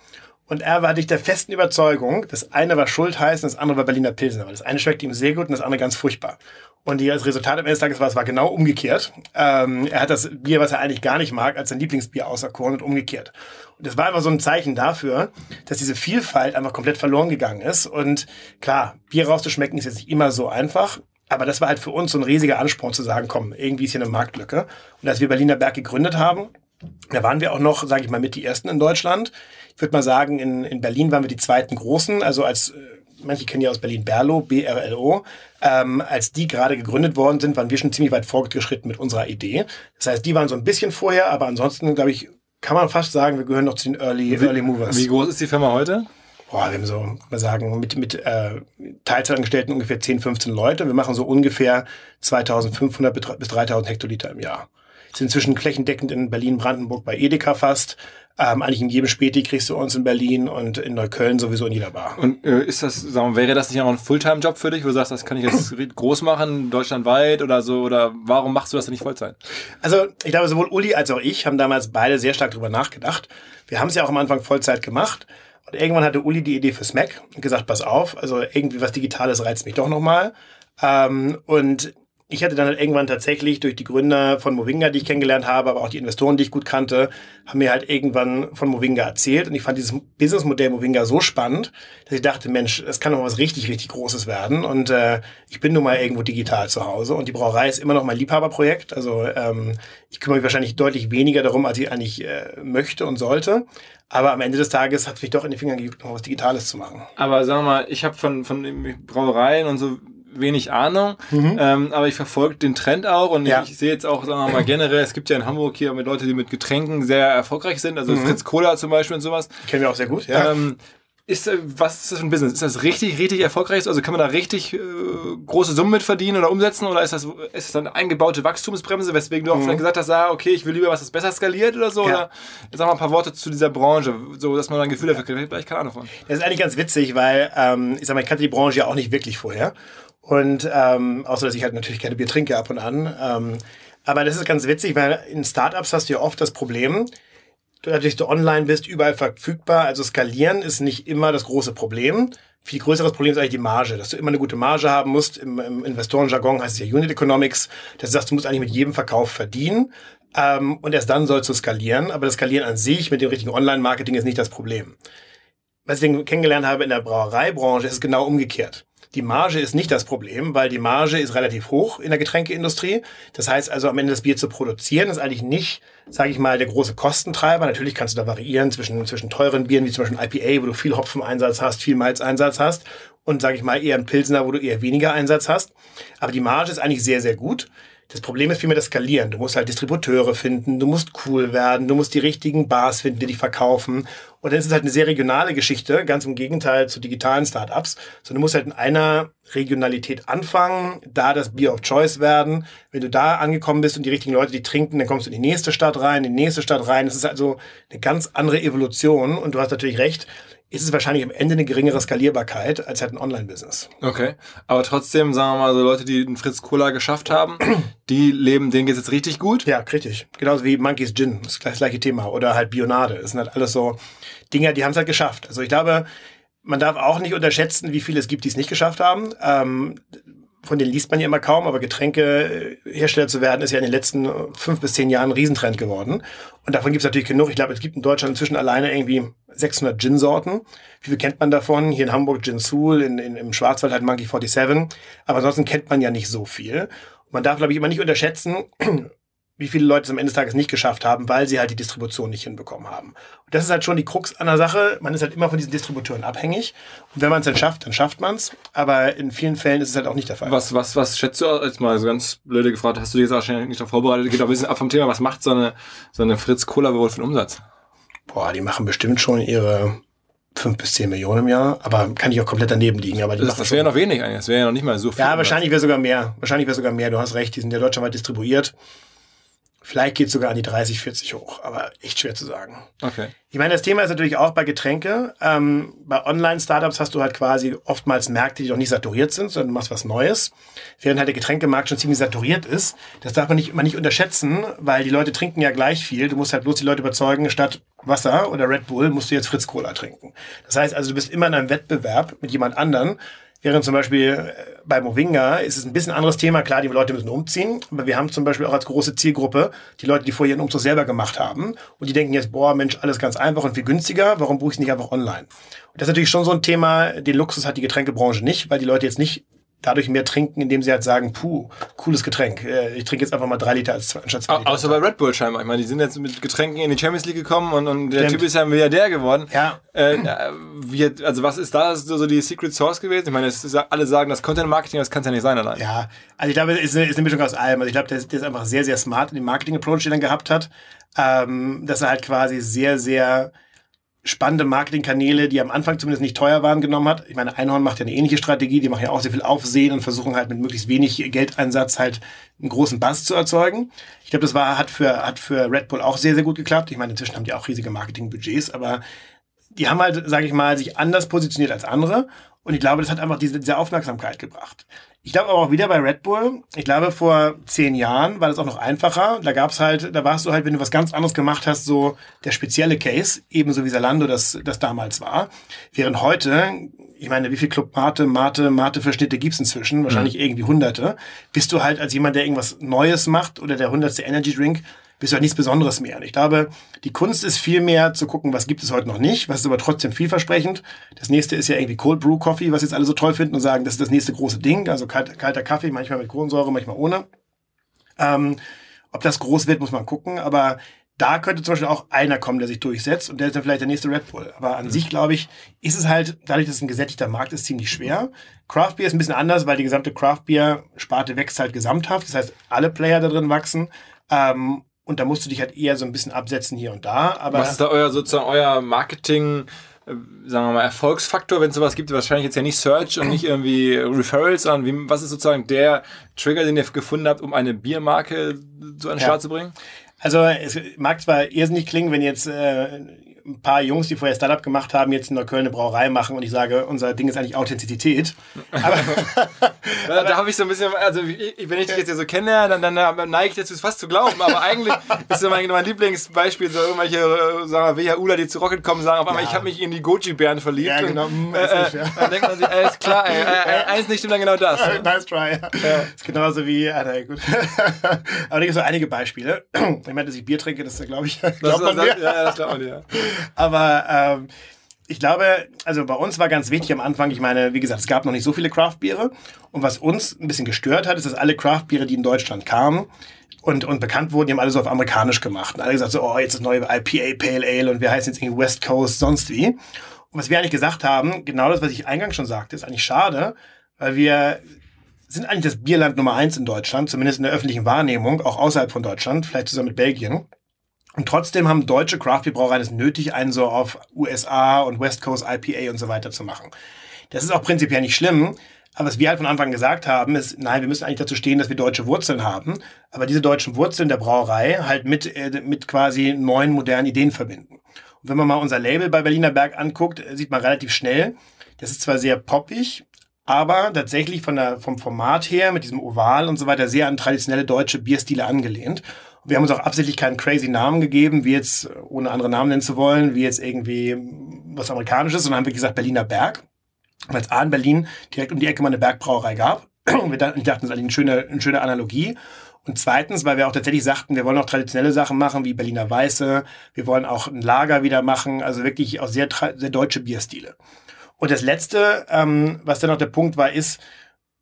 Und er war durch der festen Überzeugung, das eine war Schultheiß und das andere war Berliner Pilsner. Weil das eine schmeckte ihm sehr gut und das andere ganz furchtbar. Und das Resultat am Ende des Tages war, es war genau umgekehrt. Ähm, er hat das Bier, was er eigentlich gar nicht mag, als sein Lieblingsbier auserkoren und umgekehrt. Und das war einfach so ein Zeichen dafür, dass diese Vielfalt einfach komplett verloren gegangen ist. Und klar, Bier rauszuschmecken ist jetzt nicht immer so einfach. Aber das war halt für uns so ein riesiger Ansporn zu sagen, komm, irgendwie ist hier eine Marktlücke. Und als wir Berliner Berg gegründet haben, da waren wir auch noch, sage ich mal, mit die ersten in Deutschland. Ich würde mal sagen, in, in Berlin waren wir die zweiten großen. Also als äh, manche kennen ja aus Berlin Berlo, BRLO. Ähm, als die gerade gegründet worden sind, waren wir schon ziemlich weit fortgeschritten mit unserer Idee. Das heißt, die waren so ein bisschen vorher, aber ansonsten, glaube ich, kann man fast sagen, wir gehören noch zu den Early, wie, Early Movers. Wie groß ist die Firma heute? Boah, wir haben so, mal sagen, mit, mit äh, Teilzeitangestellten ungefähr 10, 15 Leute. Wir machen so ungefähr 2500 bis 3000 Hektoliter im Jahr. Sind inzwischen flächendeckend in Berlin, Brandenburg bei Edeka fast. Ähm, eigentlich in jedem Späti kriegst du uns in Berlin und in Neukölln sowieso in jeder Bar. Und äh, ist das, sagen wir, wäre das nicht auch ein Fulltime-Job für dich, wo du sagst, das kann ich jetzt groß machen, deutschlandweit oder so? Oder warum machst du das denn nicht Vollzeit? Also ich glaube, sowohl Uli als auch ich haben damals beide sehr stark drüber nachgedacht. Wir haben es ja auch am Anfang Vollzeit gemacht. Und irgendwann hatte Uli die Idee fürs Mac und gesagt, pass auf, also irgendwie was Digitales reizt mich doch nochmal. Ähm, und ich hatte dann halt irgendwann tatsächlich durch die Gründer von Movinga, die ich kennengelernt habe, aber auch die Investoren, die ich gut kannte, haben mir halt irgendwann von Movinga erzählt. Und ich fand dieses Businessmodell Movinga so spannend, dass ich dachte, Mensch, es kann doch was richtig, richtig Großes werden. Und äh, ich bin nun mal irgendwo digital zu Hause. Und die Brauerei ist immer noch mein Liebhaberprojekt. Also ähm, ich kümmere mich wahrscheinlich deutlich weniger darum, als ich eigentlich äh, möchte und sollte. Aber am Ende des Tages hat es mich doch in die Finger gejuckt, noch was Digitales zu machen. Aber sagen wir mal, ich habe von, von Brauereien und so wenig Ahnung, mhm. ähm, aber ich verfolge den Trend auch und ja. ich, sehe jetzt auch, sagen wir mal, generell, es gibt ja in Hamburg hier mit Leute, die mit Getränken sehr erfolgreich sind, also mhm. Fritz Cola zum Beispiel und sowas. Kennen wir auch sehr gut, ja. Ähm, ist, äh, was ist das für ein Business? Ist das richtig, richtig erfolgreich? Also kann man da richtig äh, große Summen mit verdienen oder umsetzen? Oder ist das, ist das eine eingebaute Wachstumsbremse, weswegen du auch mhm. vielleicht gesagt hast, ah, okay, ich will lieber was, das besser skaliert oder so? Ja. Oder sag mal ein paar Worte zu dieser Branche, so dass man ein Gefühl dafür kriegt. Vielleicht keine Ahnung von. Das ist eigentlich ganz witzig, weil ähm, ich sag mal, ich kannte die Branche ja auch nicht wirklich vorher. Und ähm, außer dass ich halt natürlich keine Bier trinke ab und an. Ähm, aber das ist ganz witzig, weil in Startups hast du ja oft das Problem, du natürlich du online bist, überall verfügbar. Also skalieren ist nicht immer das große Problem. Viel größeres Problem ist eigentlich die Marge, dass du immer eine gute Marge haben musst. Im, im Investorenjargon heißt es ja Unit Economics. Das heißt, du musst eigentlich mit jedem Verkauf verdienen. Ähm, und erst dann sollst du skalieren. Aber das Skalieren an sich mit dem richtigen Online-Marketing ist nicht das Problem. Was ich kennengelernt habe in der Brauereibranche, ist es genau umgekehrt. Die Marge ist nicht das Problem, weil die Marge ist relativ hoch in der Getränkeindustrie. Das heißt also, am Ende das Bier zu produzieren, ist eigentlich nicht, sage ich mal, der große Kostentreiber. Natürlich kannst du da variieren zwischen, zwischen teuren Bieren, wie zum Beispiel IPA, wo du viel Hopfeneinsatz hast, viel Malzeinsatz hast und, sage ich mal, eher ein Pilsner, wo du eher weniger Einsatz hast. Aber die Marge ist eigentlich sehr, sehr gut. Das Problem ist vielmehr das Skalieren. Du musst halt Distributeure finden, du musst cool werden, du musst die richtigen Bars finden, die dich verkaufen. Und dann ist es halt eine sehr regionale Geschichte, ganz im Gegenteil zu digitalen Startups. So, du musst halt in einer Regionalität anfangen, da das Bier of Choice werden. Wenn du da angekommen bist und die richtigen Leute die trinken, dann kommst du in die nächste Stadt rein, in die nächste Stadt rein. Das ist also eine ganz andere Evolution. Und du hast natürlich recht, ist es wahrscheinlich am Ende eine geringere Skalierbarkeit als halt ein Online-Business. Okay. Aber trotzdem, sagen wir mal, so Leute, die einen Fritz Cola geschafft haben, die leben, denen geht's jetzt richtig gut? Ja, richtig. Genauso wie Monkeys Gin, das, das gleiche Thema. Oder halt Bionade. Das sind halt alles so Dinger, die haben es halt geschafft. Also ich glaube, man darf auch nicht unterschätzen, wie viele es gibt, die es nicht geschafft haben. Ähm, von denen liest man ja immer kaum, aber Getränkehersteller zu werden, ist ja in den letzten fünf bis zehn Jahren ein Riesentrend geworden. Und davon gibt es natürlich genug. Ich glaube, es gibt in Deutschland inzwischen alleine irgendwie 600 Gin-Sorten. Wie viel kennt man davon? Hier in Hamburg Gin Soul, in, in, im Schwarzwald halt Monkey 47. Aber ansonsten kennt man ja nicht so viel. Und man darf, glaube ich, immer nicht unterschätzen, wie viele Leute es am Ende des Tages nicht geschafft haben, weil sie halt die Distribution nicht hinbekommen haben. Und das ist halt schon die Krux an der Sache. Man ist halt immer von diesen Distributeuren abhängig. Und wenn man es dann schafft, dann schafft man es. Aber in vielen Fällen ist es halt auch nicht der Fall. Was, was, was schätzt du jetzt mal so ganz blöde gefragt, hast du dir jetzt wahrscheinlich nicht darauf vorbereitet, geht auch ein bisschen ab vom Thema, was macht so eine, so eine Fritz Cola wohl für einen Umsatz? Boah, die machen bestimmt schon ihre fünf bis zehn Millionen im Jahr, aber kann ich auch komplett daneben liegen. Aber das, das wäre ja noch wenig eigentlich, das wäre ja noch nicht mal so viel. Ja, wahrscheinlich wäre sogar mehr. Wahrscheinlich wäre sogar mehr. Du hast recht, die sind ja deutschlandweit distribuiert. Vielleicht geht es sogar an die 30, 40 hoch, aber echt schwer zu sagen. Okay. Ich meine, das Thema ist natürlich auch bei Getränke. Ähm, bei Online-Startups hast du halt quasi oftmals Märkte, die noch nicht saturiert sind, sondern du machst was Neues. Während halt der Getränkemarkt schon ziemlich saturiert ist. Das darf man nicht, man nicht unterschätzen, weil die Leute trinken ja gleich viel. Du musst halt bloß die Leute überzeugen, statt Wasser oder Red Bull musst du jetzt Fritz Cola trinken. Das heißt also, du bist immer in einem Wettbewerb mit jemand anderen. Während zum Beispiel äh, bei Movinga ist es ein bisschen anderes Thema. Klar, die Leute müssen umziehen, aber wir haben zum Beispiel auch als große Zielgruppe die Leute, die vorher ihren Umzug selber gemacht haben und die denken jetzt, boah, Mensch, alles ganz einfach und viel günstiger, warum buche ich es nicht einfach online? Und das ist natürlich schon so ein Thema, den Luxus hat die Getränkebranche nicht, weil die Leute jetzt nicht dadurch mehr trinken, indem sie halt sagen, puh, cooles Getränk. Äh, ich trinke jetzt einfach mal drei Liter als anstatt zwei Liter. Außer bei Red Bull scheinbar. Ich meine, die sind jetzt mit Getränken in die Champions League gekommen und, und der Stimmt. Typ ist ja ein Milliardär geworden. Ja. Äh, wie, also was ist da so die Secret Source gewesen? Ich meine, ist, alle sagen, das Content Marketing, das kann es ja nicht sein allein. Ja, also ich glaube, es ist eine, ist eine Mischung aus allem. Also ich glaube, der, der ist einfach sehr, sehr smart in dem Marketing-Approach, den er gehabt hat. Ähm, dass er halt quasi sehr, sehr spannende Marketingkanäle, die am Anfang zumindest nicht teuer waren, genommen hat. Ich meine, Einhorn macht ja eine ähnliche Strategie, die machen ja auch sehr viel Aufsehen und versuchen halt mit möglichst wenig Geldeinsatz halt einen großen Buzz zu erzeugen. Ich glaube, das war, hat für, hat für Red Bull auch sehr, sehr gut geklappt. Ich meine, inzwischen haben die auch riesige Marketingbudgets, aber die haben halt, sage ich mal, sich anders positioniert als andere. Und ich glaube, das hat einfach diese, diese Aufmerksamkeit gebracht. Ich glaube aber auch wieder bei Red Bull. Ich glaube, vor zehn Jahren war das auch noch einfacher. Da gab's halt, da warst du halt, wenn du was ganz anderes gemacht hast, so der spezielle Case, ebenso wie Salando das, das damals war. Während heute, ich meine, wie viel Club Mate, Mate, Mate-Verschnitte gibt's inzwischen? Wahrscheinlich mhm. irgendwie hunderte. Bist du halt als jemand, der irgendwas Neues macht oder der hundertste Energy Drink, bist du halt nichts Besonderes mehr. Und ich glaube, die Kunst ist viel mehr zu gucken, was gibt es heute noch nicht, was ist aber trotzdem vielversprechend. Das nächste ist ja irgendwie Cold Brew Coffee, was jetzt alle so toll finden und sagen, das ist das nächste große Ding. Also kalt, kalter Kaffee, manchmal mit Kohlensäure, manchmal ohne. Ähm, ob das groß wird, muss man gucken. Aber da könnte zum Beispiel auch einer kommen, der sich durchsetzt und der ist dann vielleicht der nächste Red Bull. Aber an mhm. sich, glaube ich, ist es halt, dadurch, dass es ein gesättigter Markt ist, ziemlich schwer. Craft Beer ist ein bisschen anders, weil die gesamte Craft Beer Sparte wächst halt gesamthaft. Das heißt, alle Player da drin wachsen. Ähm, und da musst du dich halt eher so ein bisschen absetzen hier und da. Aber Was ist da euer sozusagen euer Marketing? Äh, sagen wir mal, Erfolgsfaktor, wenn es sowas gibt, wahrscheinlich jetzt ja nicht Search und nicht irgendwie Referrals, sondern wie, was ist sozusagen der Trigger, den ihr gefunden habt, um eine Biermarke so an den ja. Start zu bringen? Also es mag zwar irrsinnig klingen, wenn jetzt äh, ein paar Jungs, die vorher Startup gemacht haben, jetzt in Neukölln eine Brauerei machen und ich sage, unser Ding ist eigentlich Authentizität. Aber, da, da habe ich so ein bisschen, also wenn ich dich jetzt hier so kenne, dann, dann neige ich dazu, es fast zu glauben, aber eigentlich ist so mein, mein Lieblingsbeispiel so irgendwelche, äh, sagen wir, WHUler, die zu Rocket kommen, sagen auf einmal, ja. ich habe mich in die Goji-Bären verliebt. Ja, genau. Und, äh, äh, ja. Dann denkt man sich, alles klar, ey, äh, eins nicht stimmt dann genau das. nice try. Ja. Ist genauso wie, ah, na, gut. aber da gibt es so einige Beispiele. Ich meine, dass ich Bier trinke, das glaube ich, glaubt man mir. Ja, das glaubt man, ja. Aber ähm, ich glaube, also bei uns war ganz wichtig am Anfang, ich meine, wie gesagt, es gab noch nicht so viele Craft-Biere. Und was uns ein bisschen gestört hat, ist, dass alle Craft-Biere, die in Deutschland kamen und, und bekannt wurden, die haben alle so auf amerikanisch gemacht. Und alle gesagt so, oh, jetzt das neue IPA Pale Ale und wir heißen jetzt irgendwie West Coast, sonst wie. Und was wir eigentlich gesagt haben, genau das, was ich eingangs schon sagte, ist eigentlich schade, weil wir sind eigentlich das Bierland Nummer eins in Deutschland, zumindest in der öffentlichen Wahrnehmung, auch außerhalb von Deutschland, vielleicht zusammen mit Belgien. Und trotzdem haben deutsche Craft-Brauereien es nötig, einen so auf USA und West Coast IPA und so weiter zu machen. Das ist auch prinzipiell nicht schlimm. Aber was wir halt von Anfang gesagt haben, ist, nein, wir müssen eigentlich dazu stehen, dass wir deutsche Wurzeln haben. Aber diese deutschen Wurzeln der Brauerei halt mit, äh, mit quasi neuen, modernen Ideen verbinden. Und wenn man mal unser Label bei Berliner Berg anguckt, sieht man relativ schnell, das ist zwar sehr poppig, aber tatsächlich von der, vom Format her, mit diesem Oval und so weiter, sehr an traditionelle deutsche Bierstile angelehnt. Wir haben uns auch absichtlich keinen crazy Namen gegeben, wie jetzt, ohne andere Namen nennen zu wollen, wie jetzt irgendwie was Amerikanisches, sondern haben wir gesagt Berliner Berg. Weil es A in Berlin direkt um die Ecke mal eine Bergbrauerei gab. Und wir dachten, das ist eine schöne, eine schöne Analogie. Und zweitens, weil wir auch tatsächlich sagten, wir wollen auch traditionelle Sachen machen, wie Berliner Weiße. Wir wollen auch ein Lager wieder machen, also wirklich auch sehr, sehr deutsche Bierstile. Und das Letzte, ähm, was dann noch der Punkt war, ist,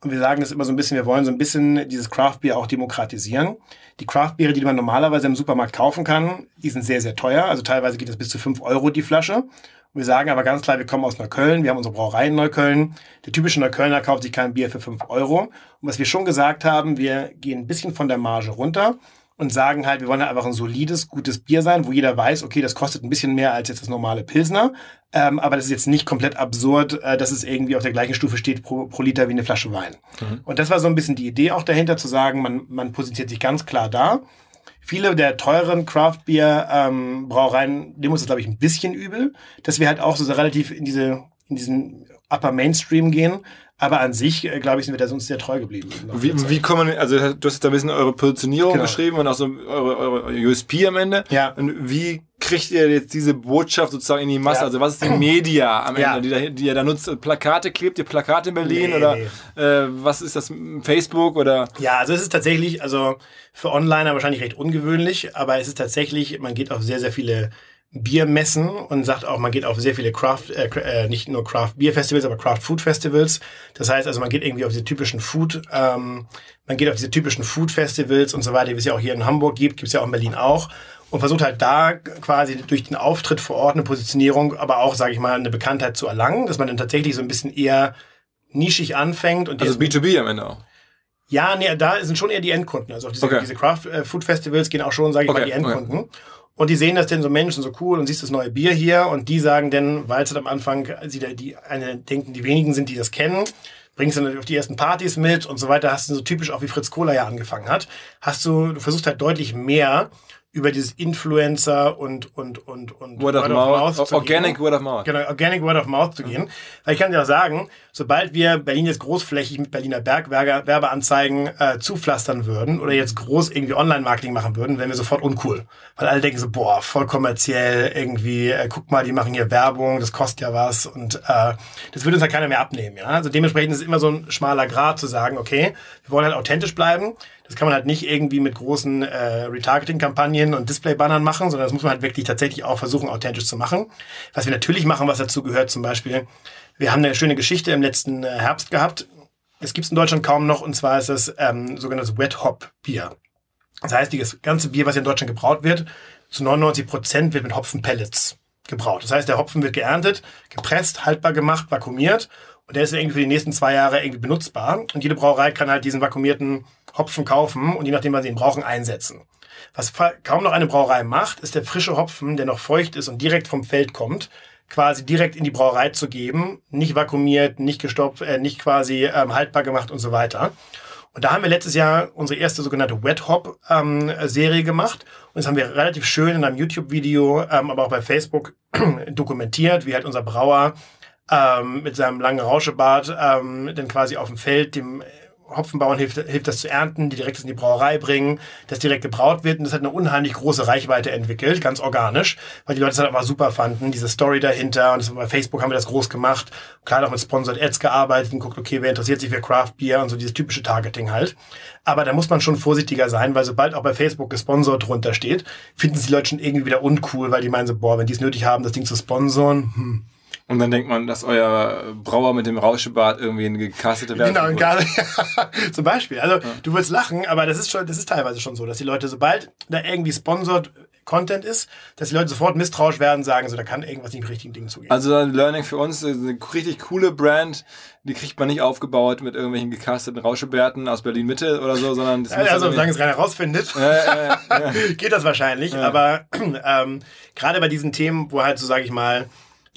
und wir sagen das immer so ein bisschen, wir wollen so ein bisschen dieses Craft-Bier auch demokratisieren. Die Craft-Biere, die man normalerweise im Supermarkt kaufen kann, die sind sehr, sehr teuer. Also teilweise geht das bis zu fünf Euro die Flasche. Und wir sagen aber ganz klar, wir kommen aus Neukölln, wir haben unsere Brauerei in Neukölln. Der typische Neuköllner kauft sich kein Bier für fünf Euro. Und was wir schon gesagt haben, wir gehen ein bisschen von der Marge runter und sagen halt, wir wollen halt einfach ein solides, gutes Bier sein, wo jeder weiß, okay, das kostet ein bisschen mehr als jetzt das normale Pilsner, ähm, aber das ist jetzt nicht komplett absurd, äh, dass es irgendwie auf der gleichen Stufe steht pro, pro Liter wie eine Flasche Wein. Mhm. Und das war so ein bisschen die Idee auch dahinter, zu sagen, man, man positioniert sich ganz klar da. Viele der teuren Craft-Bier-Brauereien, ähm, dem ist es, glaube ich, ein bisschen übel, dass wir halt auch so, so relativ in diese in diesen Upper Mainstream gehen. Aber an sich, äh, glaube ich, sind wir da uns sehr treu geblieben. Wie, wie kommen, also du hast da ein bisschen eure Positionierung genau. geschrieben und auch so eure, eure USP am Ende. Ja. Und wie kriegt ihr jetzt diese Botschaft sozusagen in die Masse? Ja. Also was ist die Media am Ende, die, da, die ihr da nutzt? Plakate, klebt ihr Plakate in Berlin nee, oder nee. Äh, was ist das, Facebook oder? Ja, also es ist tatsächlich, also für Onliner wahrscheinlich recht ungewöhnlich, aber es ist tatsächlich, man geht auf sehr, sehr viele Biermessen und sagt auch, man geht auf sehr viele Craft, äh, äh, nicht nur Craft Beer Festivals, aber Craft Food Festivals. Das heißt also, man geht irgendwie auf diese typischen Food, ähm, man geht auf diese typischen Food Festivals und so weiter, wie es ja auch hier in Hamburg gibt, gibt es ja auch in Berlin auch und versucht halt da quasi durch den Auftritt vor Ort eine Positionierung, aber auch, sage ich mal, eine Bekanntheit zu erlangen, dass man dann tatsächlich so ein bisschen eher nischig anfängt. Und also B2B am Ende auch. Ja, nee, da sind schon eher die Endkunden. Also diese, okay. diese Craft äh, Food Festivals gehen auch schon, sage ich okay. mal, die Endkunden. Okay. Und die sehen das denn so Menschen so cool und siehst das neue Bier hier. Und die sagen dann, weil es am Anfang, sie da die eine denken, die wenigen sind, die das kennen, bringst du dann auf die ersten Partys mit und so weiter, hast du so typisch auch wie Fritz Kohler ja angefangen hat, hast du, du versuchst halt deutlich mehr über dieses Influencer und und und und Word, of, Mouth, mouth Organic Word of Mouth. Genau, Organic Word of Mouth zu gehen. Mhm. Weil ich kann dir auch sagen, sobald wir Berlin jetzt großflächig mit Berliner Bergwerbeanzeigen äh, zupflastern würden oder jetzt groß irgendwie Online-Marketing machen würden, wären wir sofort uncool. Weil alle denken so, boah, voll kommerziell, irgendwie, äh, guck mal, die machen hier Werbung, das kostet ja was und äh, das würde uns halt keiner mehr abnehmen. Ja? Also dementsprechend ist es immer so ein schmaler Grad zu sagen, okay, wir wollen halt authentisch bleiben, das kann man halt nicht irgendwie mit großen äh, Retargeting-Kampagnen und Display-Bannern machen, sondern das muss man halt wirklich tatsächlich auch versuchen, authentisch zu machen. Was wir natürlich machen, was dazu gehört, zum Beispiel, wir haben eine schöne Geschichte im letzten äh, Herbst gehabt. Es gibt es in Deutschland kaum noch, und zwar ist es ähm, sogenanntes Wet Hop Bier. Das heißt, das ganze Bier, was in Deutschland gebraut wird, zu 99 Prozent wird mit Hopfenpellets gebraut. Das heißt, der Hopfen wird geerntet, gepresst, haltbar gemacht, vakuumiert und der ist irgendwie für die nächsten zwei Jahre irgendwie benutzbar. Und jede Brauerei kann halt diesen vakuumierten Hopfen kaufen und je nachdem, wann sie ihn brauchen, einsetzen. Was kaum noch eine Brauerei macht, ist der frische Hopfen, der noch feucht ist und direkt vom Feld kommt, quasi direkt in die Brauerei zu geben, nicht vakuumiert, nicht gestopft, äh, nicht quasi ähm, haltbar gemacht und so weiter. Und da haben wir letztes Jahr unsere erste sogenannte Wet Hop ähm, Serie gemacht. Und das haben wir relativ schön in einem YouTube-Video, ähm, aber auch bei Facebook dokumentiert, wie halt unser Brauer ähm, mit seinem langen Rauschebart ähm, dann quasi auf dem Feld dem Hopfenbauern hilft, hilft das zu ernten, die direkt in die Brauerei bringen, das direkt gebraut wird. Und das hat eine unheimlich große Reichweite entwickelt, ganz organisch, weil die Leute es halt einfach super fanden, diese Story dahinter. Und bei Facebook haben wir das groß gemacht, klar auch mit Sponsored Ads gearbeitet und guckt, okay, wer interessiert sich für Craft Beer und so dieses typische Targeting halt. Aber da muss man schon vorsichtiger sein, weil sobald auch bei Facebook gesponsert drunter steht, finden sie die Leute schon irgendwie wieder uncool, weil die meinen so, boah, wenn die es nötig haben, das Ding zu sponsoren, hm, und dann denkt man, dass euer Brauer mit dem Rauschebart irgendwie eine gecastete Werbung Genau, gar, ja, zum Beispiel. Also ja. du willst lachen, aber das ist schon, das ist teilweise schon so, dass die Leute, sobald da irgendwie sponsored Content ist, dass die Leute sofort misstrauisch werden, sagen, so da kann irgendwas nicht mit richtigen Dingen zugehen. Also ein Learning für uns, eine richtig coole Brand, die kriegt man nicht aufgebaut mit irgendwelchen gecasteten Rauschebärten aus Berlin Mitte oder so, sondern das ja, also solange es keiner rausfindet, ja, geht das wahrscheinlich. Aber ähm, gerade bei diesen Themen, wo halt so sage ich mal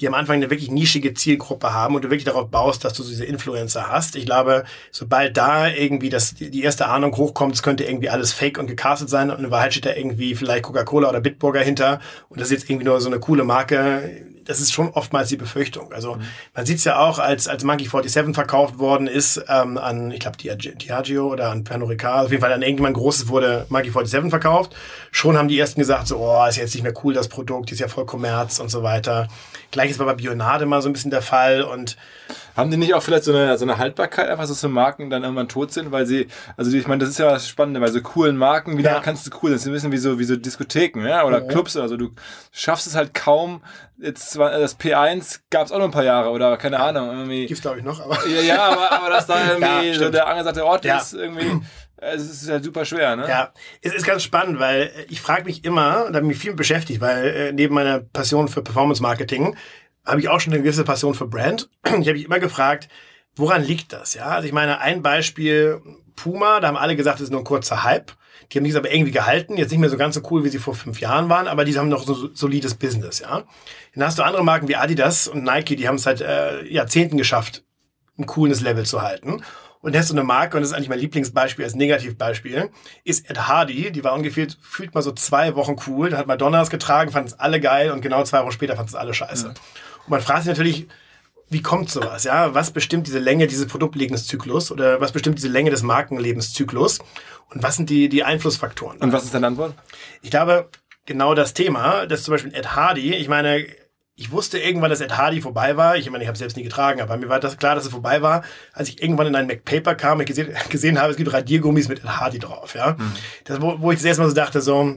die am Anfang eine wirklich nischige Zielgruppe haben und du wirklich darauf baust, dass du diese Influencer hast. Ich glaube, sobald da irgendwie das, die erste Ahnung hochkommt, es könnte irgendwie alles fake und gecastet sein und in Wahrheit steht da irgendwie vielleicht Coca-Cola oder Bitburger hinter und das ist jetzt irgendwie nur so eine coole Marke, das ist schon oftmals die Befürchtung. Also mhm. man sieht es ja auch, als, als Monkey 47 verkauft worden ist ähm, an, ich glaube, Diageo oder an Pernod Ricard, auf jeden Fall an irgendjemand Großes wurde Monkey 47 verkauft. Schon haben die ersten gesagt, so, oh, ist jetzt nicht mehr cool, das Produkt, ist ja voll Kommerz und so weiter. Gleiches war bei Bionade mal so ein bisschen der Fall und haben die nicht auch vielleicht so eine, so eine Haltbarkeit, einfach, dass so Marken dann irgendwann tot sind, weil sie, also ich meine, das ist ja das Spannende, bei so coolen Marken, wie ja. kannst du cool, das ist ein bisschen wie so, wie so Diskotheken, ja, oder ja. Clubs, also du schaffst es halt kaum, jetzt zwar, das P1 gab es auch noch ein paar Jahre, oder keine Ahnung, irgendwie. Gibt's glaube ich noch, aber. Ja, ja aber, aber dass da irgendwie ja, so der angesagte Ort ist, irgendwie. Es ist halt super schwer, ne? Ja, es ist ganz spannend, weil ich frage mich immer, und da habe ich mich viel beschäftigt, weil äh, neben meiner Passion für Performance Marketing habe ich auch schon eine gewisse Passion für Brand. Ich habe mich immer gefragt, woran liegt das? Ja, also ich meine, ein Beispiel Puma, da haben alle gesagt, das ist nur ein kurzer Hype. Die haben sich aber irgendwie gehalten, jetzt nicht mehr so ganz so cool, wie sie vor fünf Jahren waren, aber die haben noch so ein solides Business, ja. Dann hast du andere Marken wie Adidas und Nike, die haben es seit äh, Jahrzehnten geschafft, ein cooles Level zu halten. Und hast du eine Marke, und das ist eigentlich mein Lieblingsbeispiel als Negativbeispiel, ist Ed Hardy. Die war ungefähr, fühlt mal so zwei Wochen cool. Da hat Madonna es getragen, fanden es alle geil und genau zwei Wochen später fanden es alle scheiße. Mhm. Man fragt sich natürlich, wie kommt sowas? Ja, was bestimmt diese Länge dieses Produktlebenszyklus oder was bestimmt diese Länge des Markenlebenszyklus? Und was sind die, die Einflussfaktoren? Und was ist deine Antwort? Ich glaube, genau das Thema, das zum Beispiel Ed Hardy, ich meine, ich wusste irgendwann, dass Ed Hardy vorbei war. Ich meine, ich habe es selbst nie getragen, aber mir war das klar, dass es vorbei war, als ich irgendwann in einen MacPaper kam und gesehen, gesehen habe, es gibt Radiergummis mit Ed Hardy drauf. Ja, mhm. das, wo, wo ich das erste Mal so dachte, so,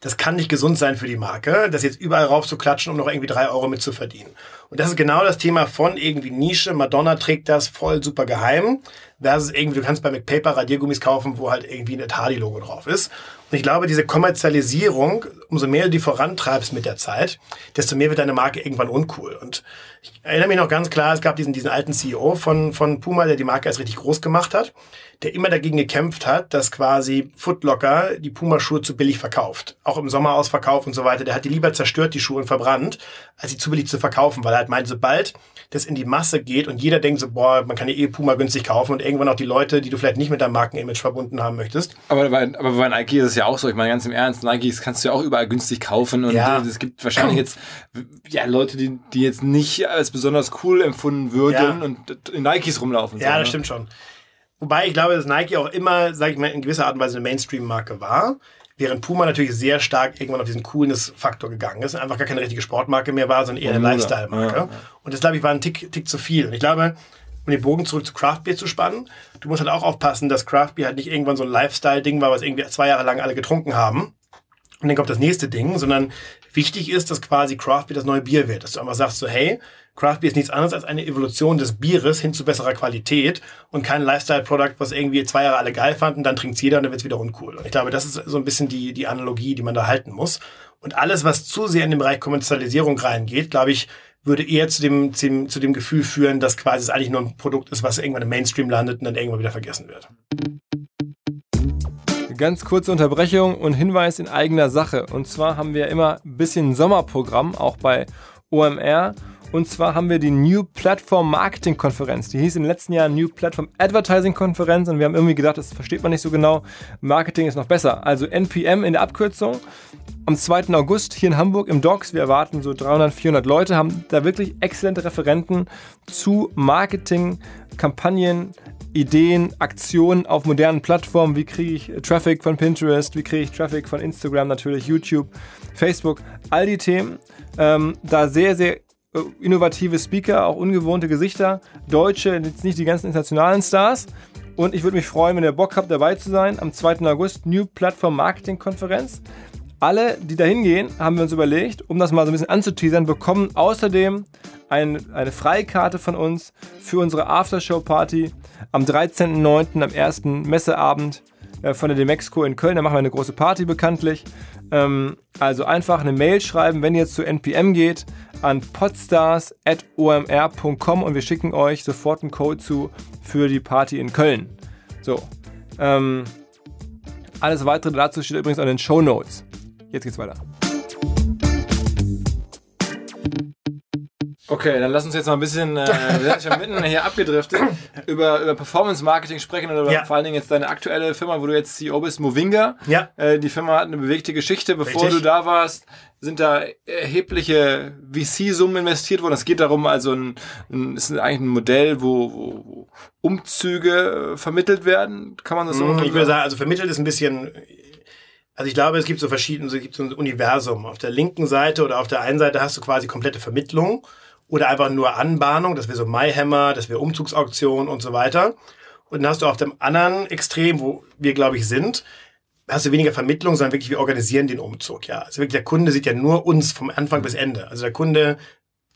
das kann nicht gesund sein für die Marke, das jetzt überall rauf zu klatschen, um noch irgendwie drei Euro mitzuverdienen. Und das ist genau das Thema von irgendwie Nische. Madonna trägt das voll super geheim. Versus irgendwie, du kannst bei McPaper Radiergummis kaufen, wo halt irgendwie ein Hardy-Logo drauf ist. Und ich glaube, diese Kommerzialisierung, umso mehr du die vorantreibst mit der Zeit, desto mehr wird deine Marke irgendwann uncool. Und ich erinnere mich noch ganz klar, es gab diesen, diesen alten CEO von, von Puma, der die Marke erst richtig groß gemacht hat, der immer dagegen gekämpft hat, dass quasi Footlocker die Puma-Schuhe zu billig verkauft. Auch im Sommerausverkauf und so weiter. Der hat die lieber zerstört, die Schuhe und verbrannt, als sie zu billig zu verkaufen, weil er halt meint, sobald das in die Masse geht und jeder denkt so, boah, man kann ja eh Puma günstig kaufen und irgendwann auch die Leute, die du vielleicht nicht mit deinem Markenimage verbunden haben möchtest. Aber bei, aber bei Nike ist es ja auch so, ich meine ganz im Ernst, Nikes kannst du ja auch überall günstig kaufen und ja. es gibt wahrscheinlich jetzt ja, Leute, die, die jetzt nicht als besonders cool empfunden würden ja. und in Nikes rumlaufen. Ja, so, das ne? stimmt schon. Wobei ich glaube, dass Nike auch immer, sage ich mal, in gewisser Art und Weise eine Mainstream-Marke war. Während Puma natürlich sehr stark irgendwann auf diesen Coolness-Faktor gegangen ist einfach gar keine richtige Sportmarke mehr war, sondern eher eine Lifestyle-Marke. Ja, ja. Und das, glaube ich, war ein Tick, Tick zu viel. Und ich glaube, um den Bogen zurück zu Craft Beer zu spannen, du musst halt auch aufpassen, dass Craft Beer halt nicht irgendwann so ein Lifestyle-Ding war, was irgendwie zwei Jahre lang alle getrunken haben. Und dann kommt das nächste Ding, sondern wichtig ist, dass quasi Craft Beer das neue Bier wird. Dass du einfach sagst so, hey, Craft Beer ist nichts anderes als eine Evolution des Bieres hin zu besserer Qualität und kein Lifestyle-Produkt, was irgendwie zwei Jahre alle geil fanden, dann trinkt's jeder und dann wird's wieder uncool. Und ich glaube, das ist so ein bisschen die, die Analogie, die man da halten muss. Und alles, was zu sehr in den Bereich Kommerzialisierung reingeht, glaube ich, würde eher zu dem, zu dem, zu dem Gefühl führen, dass quasi es eigentlich nur ein Produkt ist, was irgendwann im Mainstream landet und dann irgendwann wieder vergessen wird. Ganz kurze Unterbrechung und Hinweis in eigener Sache. Und zwar haben wir immer ein bisschen Sommerprogramm, auch bei OMR. Und zwar haben wir die New Platform Marketing Konferenz. Die hieß im letzten Jahr New Platform Advertising Konferenz und wir haben irgendwie gedacht, das versteht man nicht so genau. Marketing ist noch besser. Also NPM in der Abkürzung. Am 2. August hier in Hamburg im Docks. Wir erwarten so 300, 400 Leute, haben da wirklich exzellente Referenten zu Marketing, Kampagnen, Ideen, Aktionen auf modernen Plattformen. Wie kriege ich Traffic von Pinterest? Wie kriege ich Traffic von Instagram, natürlich YouTube, Facebook? All die Themen. Ähm, da sehr, sehr äh, innovative Speaker, auch ungewohnte Gesichter, Deutsche, jetzt nicht die ganzen internationalen Stars. Und ich würde mich freuen, wenn ihr Bock habt, dabei zu sein am 2. August, New Platform Marketing Konferenz. Alle, die da hingehen, haben wir uns überlegt, um das mal so ein bisschen anzuteasern, bekommen außerdem ein, eine Freikarte von uns für unsere Aftershow-Party am 13.09. am ersten Messeabend äh, von der Demexco in Köln. Da machen wir eine große Party bekanntlich. Ähm, also einfach eine Mail schreiben, wenn ihr jetzt zu NPM geht, an podstars.omr.com und wir schicken euch sofort einen Code zu für die Party in Köln. So. Ähm, alles weitere dazu steht übrigens an den Show Notes. Jetzt geht's weiter. Okay, dann lass uns jetzt mal ein bisschen, äh, wir sind schon mitten hier abgedriftet, über, über Performance-Marketing sprechen oder ja. vor allen Dingen jetzt deine aktuelle Firma, wo du jetzt CEO bist, Movinga. Ja. Äh, die Firma hat eine bewegte Geschichte. Bevor Richtig. du da warst, sind da erhebliche VC-Summen investiert worden. Es geht darum, also ein, ein ist eigentlich ein Modell, wo, wo Umzüge äh, vermittelt werden. Kann man das so? Mhm, ich würde sagen, also vermittelt ist ein bisschen also ich glaube, es gibt so verschiedene, es gibt so ein Universum. Auf der linken Seite oder auf der einen Seite hast du quasi komplette Vermittlung oder einfach nur Anbahnung, das wäre so MyHammer, das wäre Umzugsauktion und so weiter. Und dann hast du auf dem anderen Extrem, wo wir, glaube ich, sind, hast du weniger Vermittlung, sondern wirklich, wir organisieren den Umzug, ja. Also wirklich, der Kunde sieht ja nur uns vom Anfang bis Ende. Also der Kunde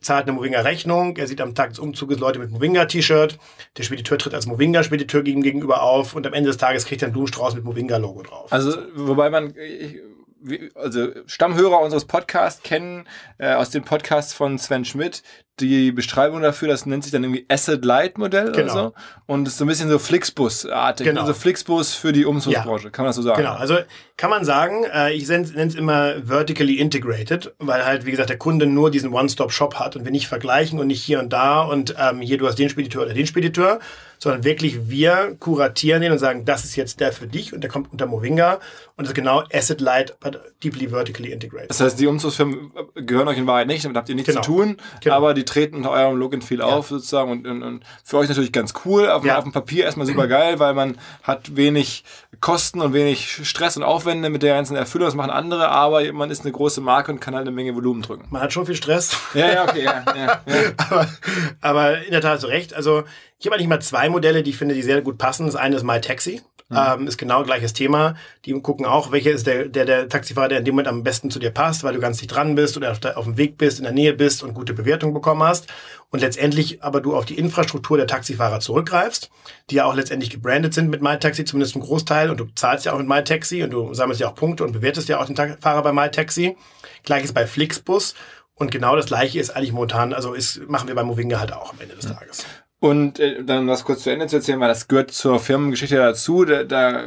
zahlt eine Movinga-Rechnung, er sieht am Tag des Umzuges Leute mit Movinga-T-Shirt, der Spediteur tritt als Movinga-Spediteur gegenüber auf und am Ende des Tages kriegt er einen Blumenstrauß mit Movinga-Logo drauf. Also, wobei man, ich, also Stammhörer unseres Podcasts kennen äh, aus dem Podcast von Sven Schmidt die Beschreibung dafür, das nennt sich dann irgendwie Asset Light Modell genau. oder so. Und ist so ein bisschen so Flixbus-artig. Genau. Also Flixbus für die Umzugsbranche, ja. kann man das so sagen? Genau, also kann man sagen, äh, ich nenne es immer vertically integrated, weil halt, wie gesagt, der Kunde nur diesen One-Stop-Shop hat und wir nicht vergleichen und nicht hier und da und ähm, hier du hast den Spediteur oder den Spediteur, sondern wirklich wir kuratieren den und sagen, das ist jetzt der für dich und der kommt unter Movinga und das ist genau Asset Light, but deeply vertically integrated. Das heißt, die Umzugsfirmen gehören euch in Wahrheit nicht, damit habt ihr nichts genau. zu tun, genau. aber die treten unter eurem Look and Feel ja. auf sozusagen und, und, und, für euch natürlich ganz cool, auf, ja. auf dem Papier erstmal super geil, weil man hat wenig Kosten und wenig Stress und Aufwände mit der ganzen Erfüllung, das machen andere, aber man ist eine große Marke und kann halt eine Menge Volumen drücken. Man hat schon viel Stress. Ja, ja, okay, ja, ja, ja. aber, aber in der Tat hast du recht, also ich habe eigentlich mal zwei Modelle, die ich finde, die sehr gut passen. Das eine ist MyTaxi. Mhm. Ähm, ist genau gleiches Thema. Die gucken auch, welcher ist der, der, der Taxifahrer, der in dem Moment am besten zu dir passt, weil du ganz dicht dran bist oder auf, der, auf dem Weg bist, in der Nähe bist und gute Bewertung bekommen hast. Und letztendlich aber du auf die Infrastruktur der Taxifahrer zurückgreifst, die ja auch letztendlich gebrandet sind mit MyTaxi, zumindest ein Großteil. Und du zahlst ja auch mit MyTaxi und du sammelst ja auch Punkte und bewertest ja auch den Fahrer bei MyTaxi. Gleiches bei Flixbus. Und genau das Gleiche ist eigentlich momentan, also ist, machen wir bei Movinga halt auch am Ende des Tages. Und äh, dann was kurz zu Ende zu erzählen, weil das gehört zur Firmengeschichte dazu. Da, da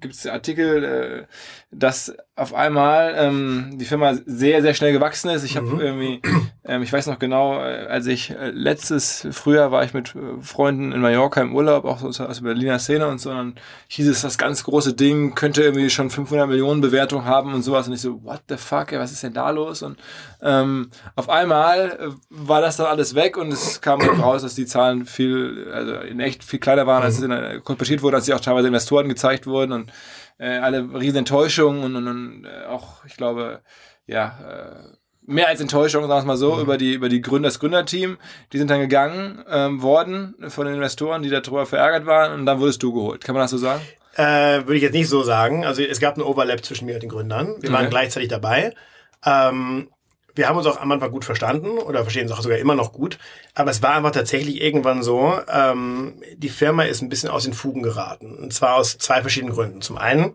gibt es Artikel, äh, dass auf einmal ähm, die Firma sehr, sehr schnell gewachsen ist. Ich habe mhm. irgendwie, ähm, ich weiß noch genau, äh, als ich äh, letztes Frühjahr war ich mit äh, Freunden in Mallorca im Urlaub, auch so aus der Berliner Szene und so, und dann hieß es, das ganz große Ding könnte irgendwie schon 500 Millionen Bewertung haben und sowas. Und ich so, what the fuck, ey, was ist denn da los? Und ähm, auf einmal war das dann alles weg und es kam raus, dass die Zahlen viel, also in echt viel kleiner waren, als mhm. es in, äh, kolportiert wurde, als sie auch teilweise Investoren gezeigt wurden und äh, alle riesen Enttäuschungen und, und, und äh, auch, ich glaube, ja, äh, mehr als Enttäuschung, sagen wir es mal so, mhm. über die über die Gründer, das Gründerteam. Die sind dann gegangen ähm, worden von den Investoren, die darüber verärgert waren, und dann wurdest du geholt. Kann man das so sagen? Äh, würde ich jetzt nicht so sagen. Also es gab einen Overlap zwischen mir und den Gründern. Wir okay. waren gleichzeitig dabei. Ähm, wir haben uns auch am Anfang gut verstanden oder verstehen uns auch sogar immer noch gut. Aber es war einfach tatsächlich irgendwann so, ähm, die Firma ist ein bisschen aus den Fugen geraten. Und zwar aus zwei verschiedenen Gründen. Zum einen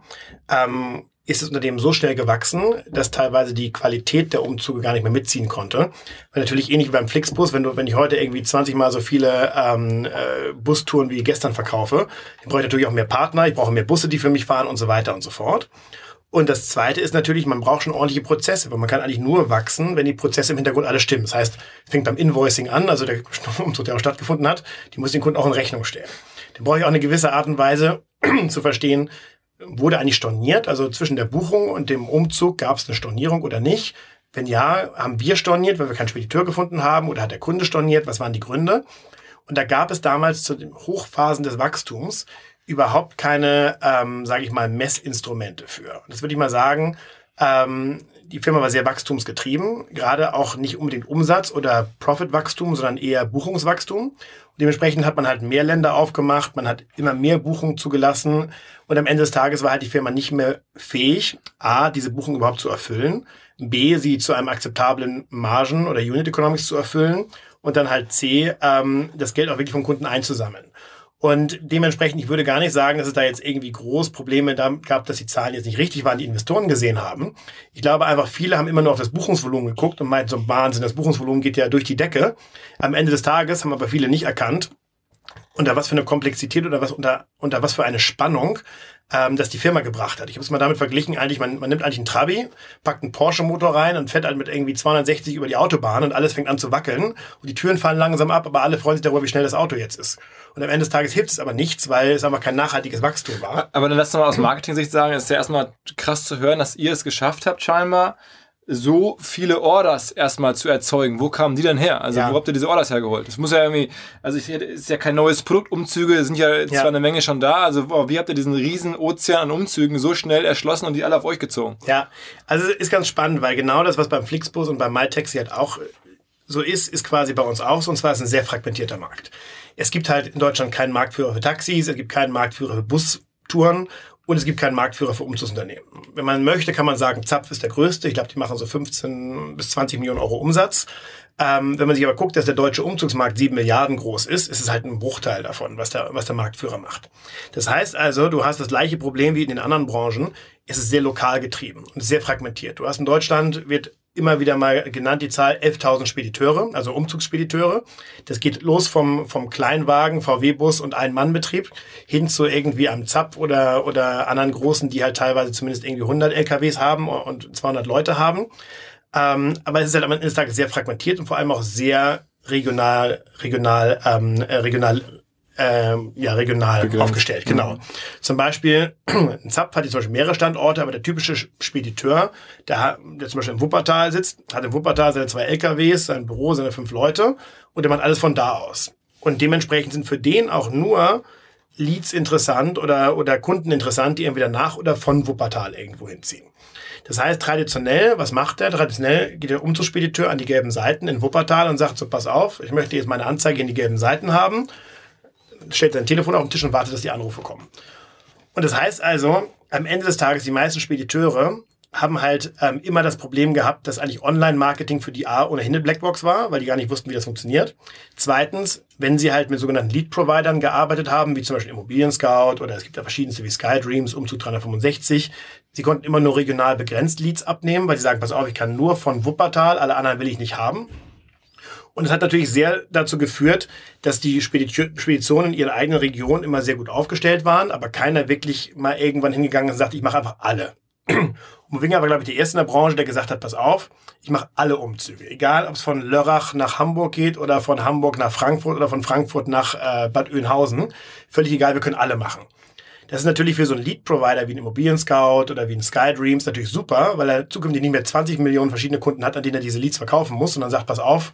ähm, ist das Unternehmen so schnell gewachsen, dass teilweise die Qualität der Umzüge gar nicht mehr mitziehen konnte. Weil natürlich ähnlich wie beim Flixbus, wenn du, wenn ich heute irgendwie 20 mal so viele ähm, äh, Bustouren wie gestern verkaufe, dann brauche ich natürlich auch mehr Partner, ich brauche mehr Busse, die für mich fahren und so weiter und so fort. Und das Zweite ist natürlich, man braucht schon ordentliche Prozesse, weil man kann eigentlich nur wachsen, wenn die Prozesse im Hintergrund alle stimmen. Das heißt, fängt beim Invoicing an, also der Umzug, der auch stattgefunden hat, die muss den Kunden auch in Rechnung stellen. Dann brauche ich auch eine gewisse Art und Weise zu verstehen, wurde eigentlich storniert, also zwischen der Buchung und dem Umzug gab es eine Stornierung oder nicht. Wenn ja, haben wir storniert, weil wir keinen Spediteur gefunden haben oder hat der Kunde storniert, was waren die Gründe? Und da gab es damals zu den Hochphasen des Wachstums überhaupt keine, ähm, sage ich mal, Messinstrumente für. Das würde ich mal sagen, ähm, die Firma war sehr wachstumsgetrieben, gerade auch nicht unbedingt Umsatz oder Profitwachstum, sondern eher Buchungswachstum. Und dementsprechend hat man halt mehr Länder aufgemacht, man hat immer mehr Buchungen zugelassen und am Ende des Tages war halt die Firma nicht mehr fähig, a, diese Buchung überhaupt zu erfüllen, b, sie zu einem akzeptablen Margen oder Unit Economics zu erfüllen und dann halt c, ähm, das Geld auch wirklich vom Kunden einzusammeln. Und dementsprechend, ich würde gar nicht sagen, dass es da jetzt irgendwie groß Probleme gab, dass die Zahlen jetzt nicht richtig waren, die Investoren gesehen haben. Ich glaube einfach, viele haben immer nur auf das Buchungsvolumen geguckt und meinten so, Wahnsinn, das Buchungsvolumen geht ja durch die Decke. Am Ende des Tages haben aber viele nicht erkannt, unter was für eine Komplexität oder was unter, unter was für eine Spannung ähm, das die Firma gebracht hat. Ich habe es mal damit verglichen, eigentlich, man, man nimmt eigentlich einen Trabi, packt einen Porsche-Motor rein und fährt halt mit irgendwie 260 über die Autobahn und alles fängt an zu wackeln und die Türen fallen langsam ab, aber alle freuen sich darüber, wie schnell das Auto jetzt ist. Und am Ende des Tages hilft es aber nichts, weil es einfach kein nachhaltiges Wachstum war. Aber dann lass doch mal aus Marketing-Sicht sagen, es ist ja erstmal krass zu hören, dass ihr es geschafft habt, scheinbar so viele Orders erstmal zu erzeugen. Wo kamen die denn her? Also ja. wo habt ihr diese Orders hergeholt? Das muss ja irgendwie, also ich, ist ja kein neues Produkt. Umzüge sind ja, ja. zwar eine Menge schon da. Also wie habt ihr diesen riesen Ozean an Umzügen so schnell erschlossen und die alle auf euch gezogen? Ja, also ist ganz spannend, weil genau das, was beim Flixbus und beim MyTaxi halt auch so ist, ist quasi bei uns auch so. Und zwar ist es ein sehr fragmentierter Markt. Es gibt halt in Deutschland keinen Marktführer für Taxis, es gibt keinen Marktführer für Bustouren und es gibt keinen Marktführer für Umzugsunternehmen. Wenn man möchte, kann man sagen, Zapf ist der größte. Ich glaube, die machen so 15 bis 20 Millionen Euro Umsatz. Ähm, wenn man sich aber guckt, dass der deutsche Umzugsmarkt 7 Milliarden groß ist, ist es halt ein Bruchteil davon, was der, was der Marktführer macht. Das heißt also, du hast das gleiche Problem wie in den anderen Branchen. Es ist sehr lokal getrieben und sehr fragmentiert. Du hast in Deutschland, wird immer wieder mal genannt, die Zahl 11.000 Spediteure, also Umzugsspediteure. Das geht los vom, vom Kleinwagen, VW-Bus und Ein-Mann-Betrieb hin zu irgendwie am Zap oder, oder anderen großen, die halt teilweise zumindest irgendwie 100 LKWs haben und 200 Leute haben. Ähm, aber es ist halt am Ende des Tages sehr fragmentiert und vor allem auch sehr regional, regional, ähm, äh, regional ähm, ja, regional Begrenzt. aufgestellt. Genau. Mhm. Zum Beispiel, ein Zap hat jetzt zum Beispiel mehrere Standorte, aber der typische Spediteur, der, der zum Beispiel im Wuppertal sitzt, hat im Wuppertal seine zwei LKWs, sein Büro, seine fünf Leute und der macht alles von da aus. Und dementsprechend sind für den auch nur Leads interessant oder, oder Kunden interessant, die entweder nach oder von Wuppertal irgendwo hinziehen. Das heißt, traditionell, was macht er? Traditionell geht der Umzugsspediteur an die gelben Seiten in Wuppertal und sagt so, pass auf, ich möchte jetzt meine Anzeige in die gelben Seiten haben stellt sein Telefon auf den Tisch und wartet, dass die Anrufe kommen. Und das heißt also, am Ende des Tages, die meisten Spediteure haben halt ähm, immer das Problem gehabt, dass eigentlich Online-Marketing für die A ohnehin eine Blackbox war, weil die gar nicht wussten, wie das funktioniert. Zweitens, wenn sie halt mit sogenannten Lead-Providern gearbeitet haben, wie zum Beispiel Immobilien Scout oder es gibt ja verschiedenste wie SkyDreams, Umzug 365, sie konnten immer nur regional begrenzt Leads abnehmen, weil sie sagen, pass auf, ich kann nur von Wuppertal, alle anderen will ich nicht haben. Und es hat natürlich sehr dazu geführt, dass die Speditionen in ihrer eigenen Region immer sehr gut aufgestellt waren, aber keiner wirklich mal irgendwann hingegangen und sagt, ich mache einfach alle. Und Movinga war, glaube ich, der erste in der Branche, der gesagt hat, pass auf, ich mache alle Umzüge. Egal, ob es von Lörrach nach Hamburg geht oder von Hamburg nach Frankfurt oder von Frankfurt nach äh, Bad Oeynhausen. Völlig egal, wir können alle machen. Das ist natürlich für so einen Lead-Provider wie ein Immobilien Scout oder wie ein SkyDreams natürlich super, weil er zukünftig nicht mehr 20 Millionen verschiedene Kunden hat, an denen er diese Leads verkaufen muss und dann sagt, pass auf,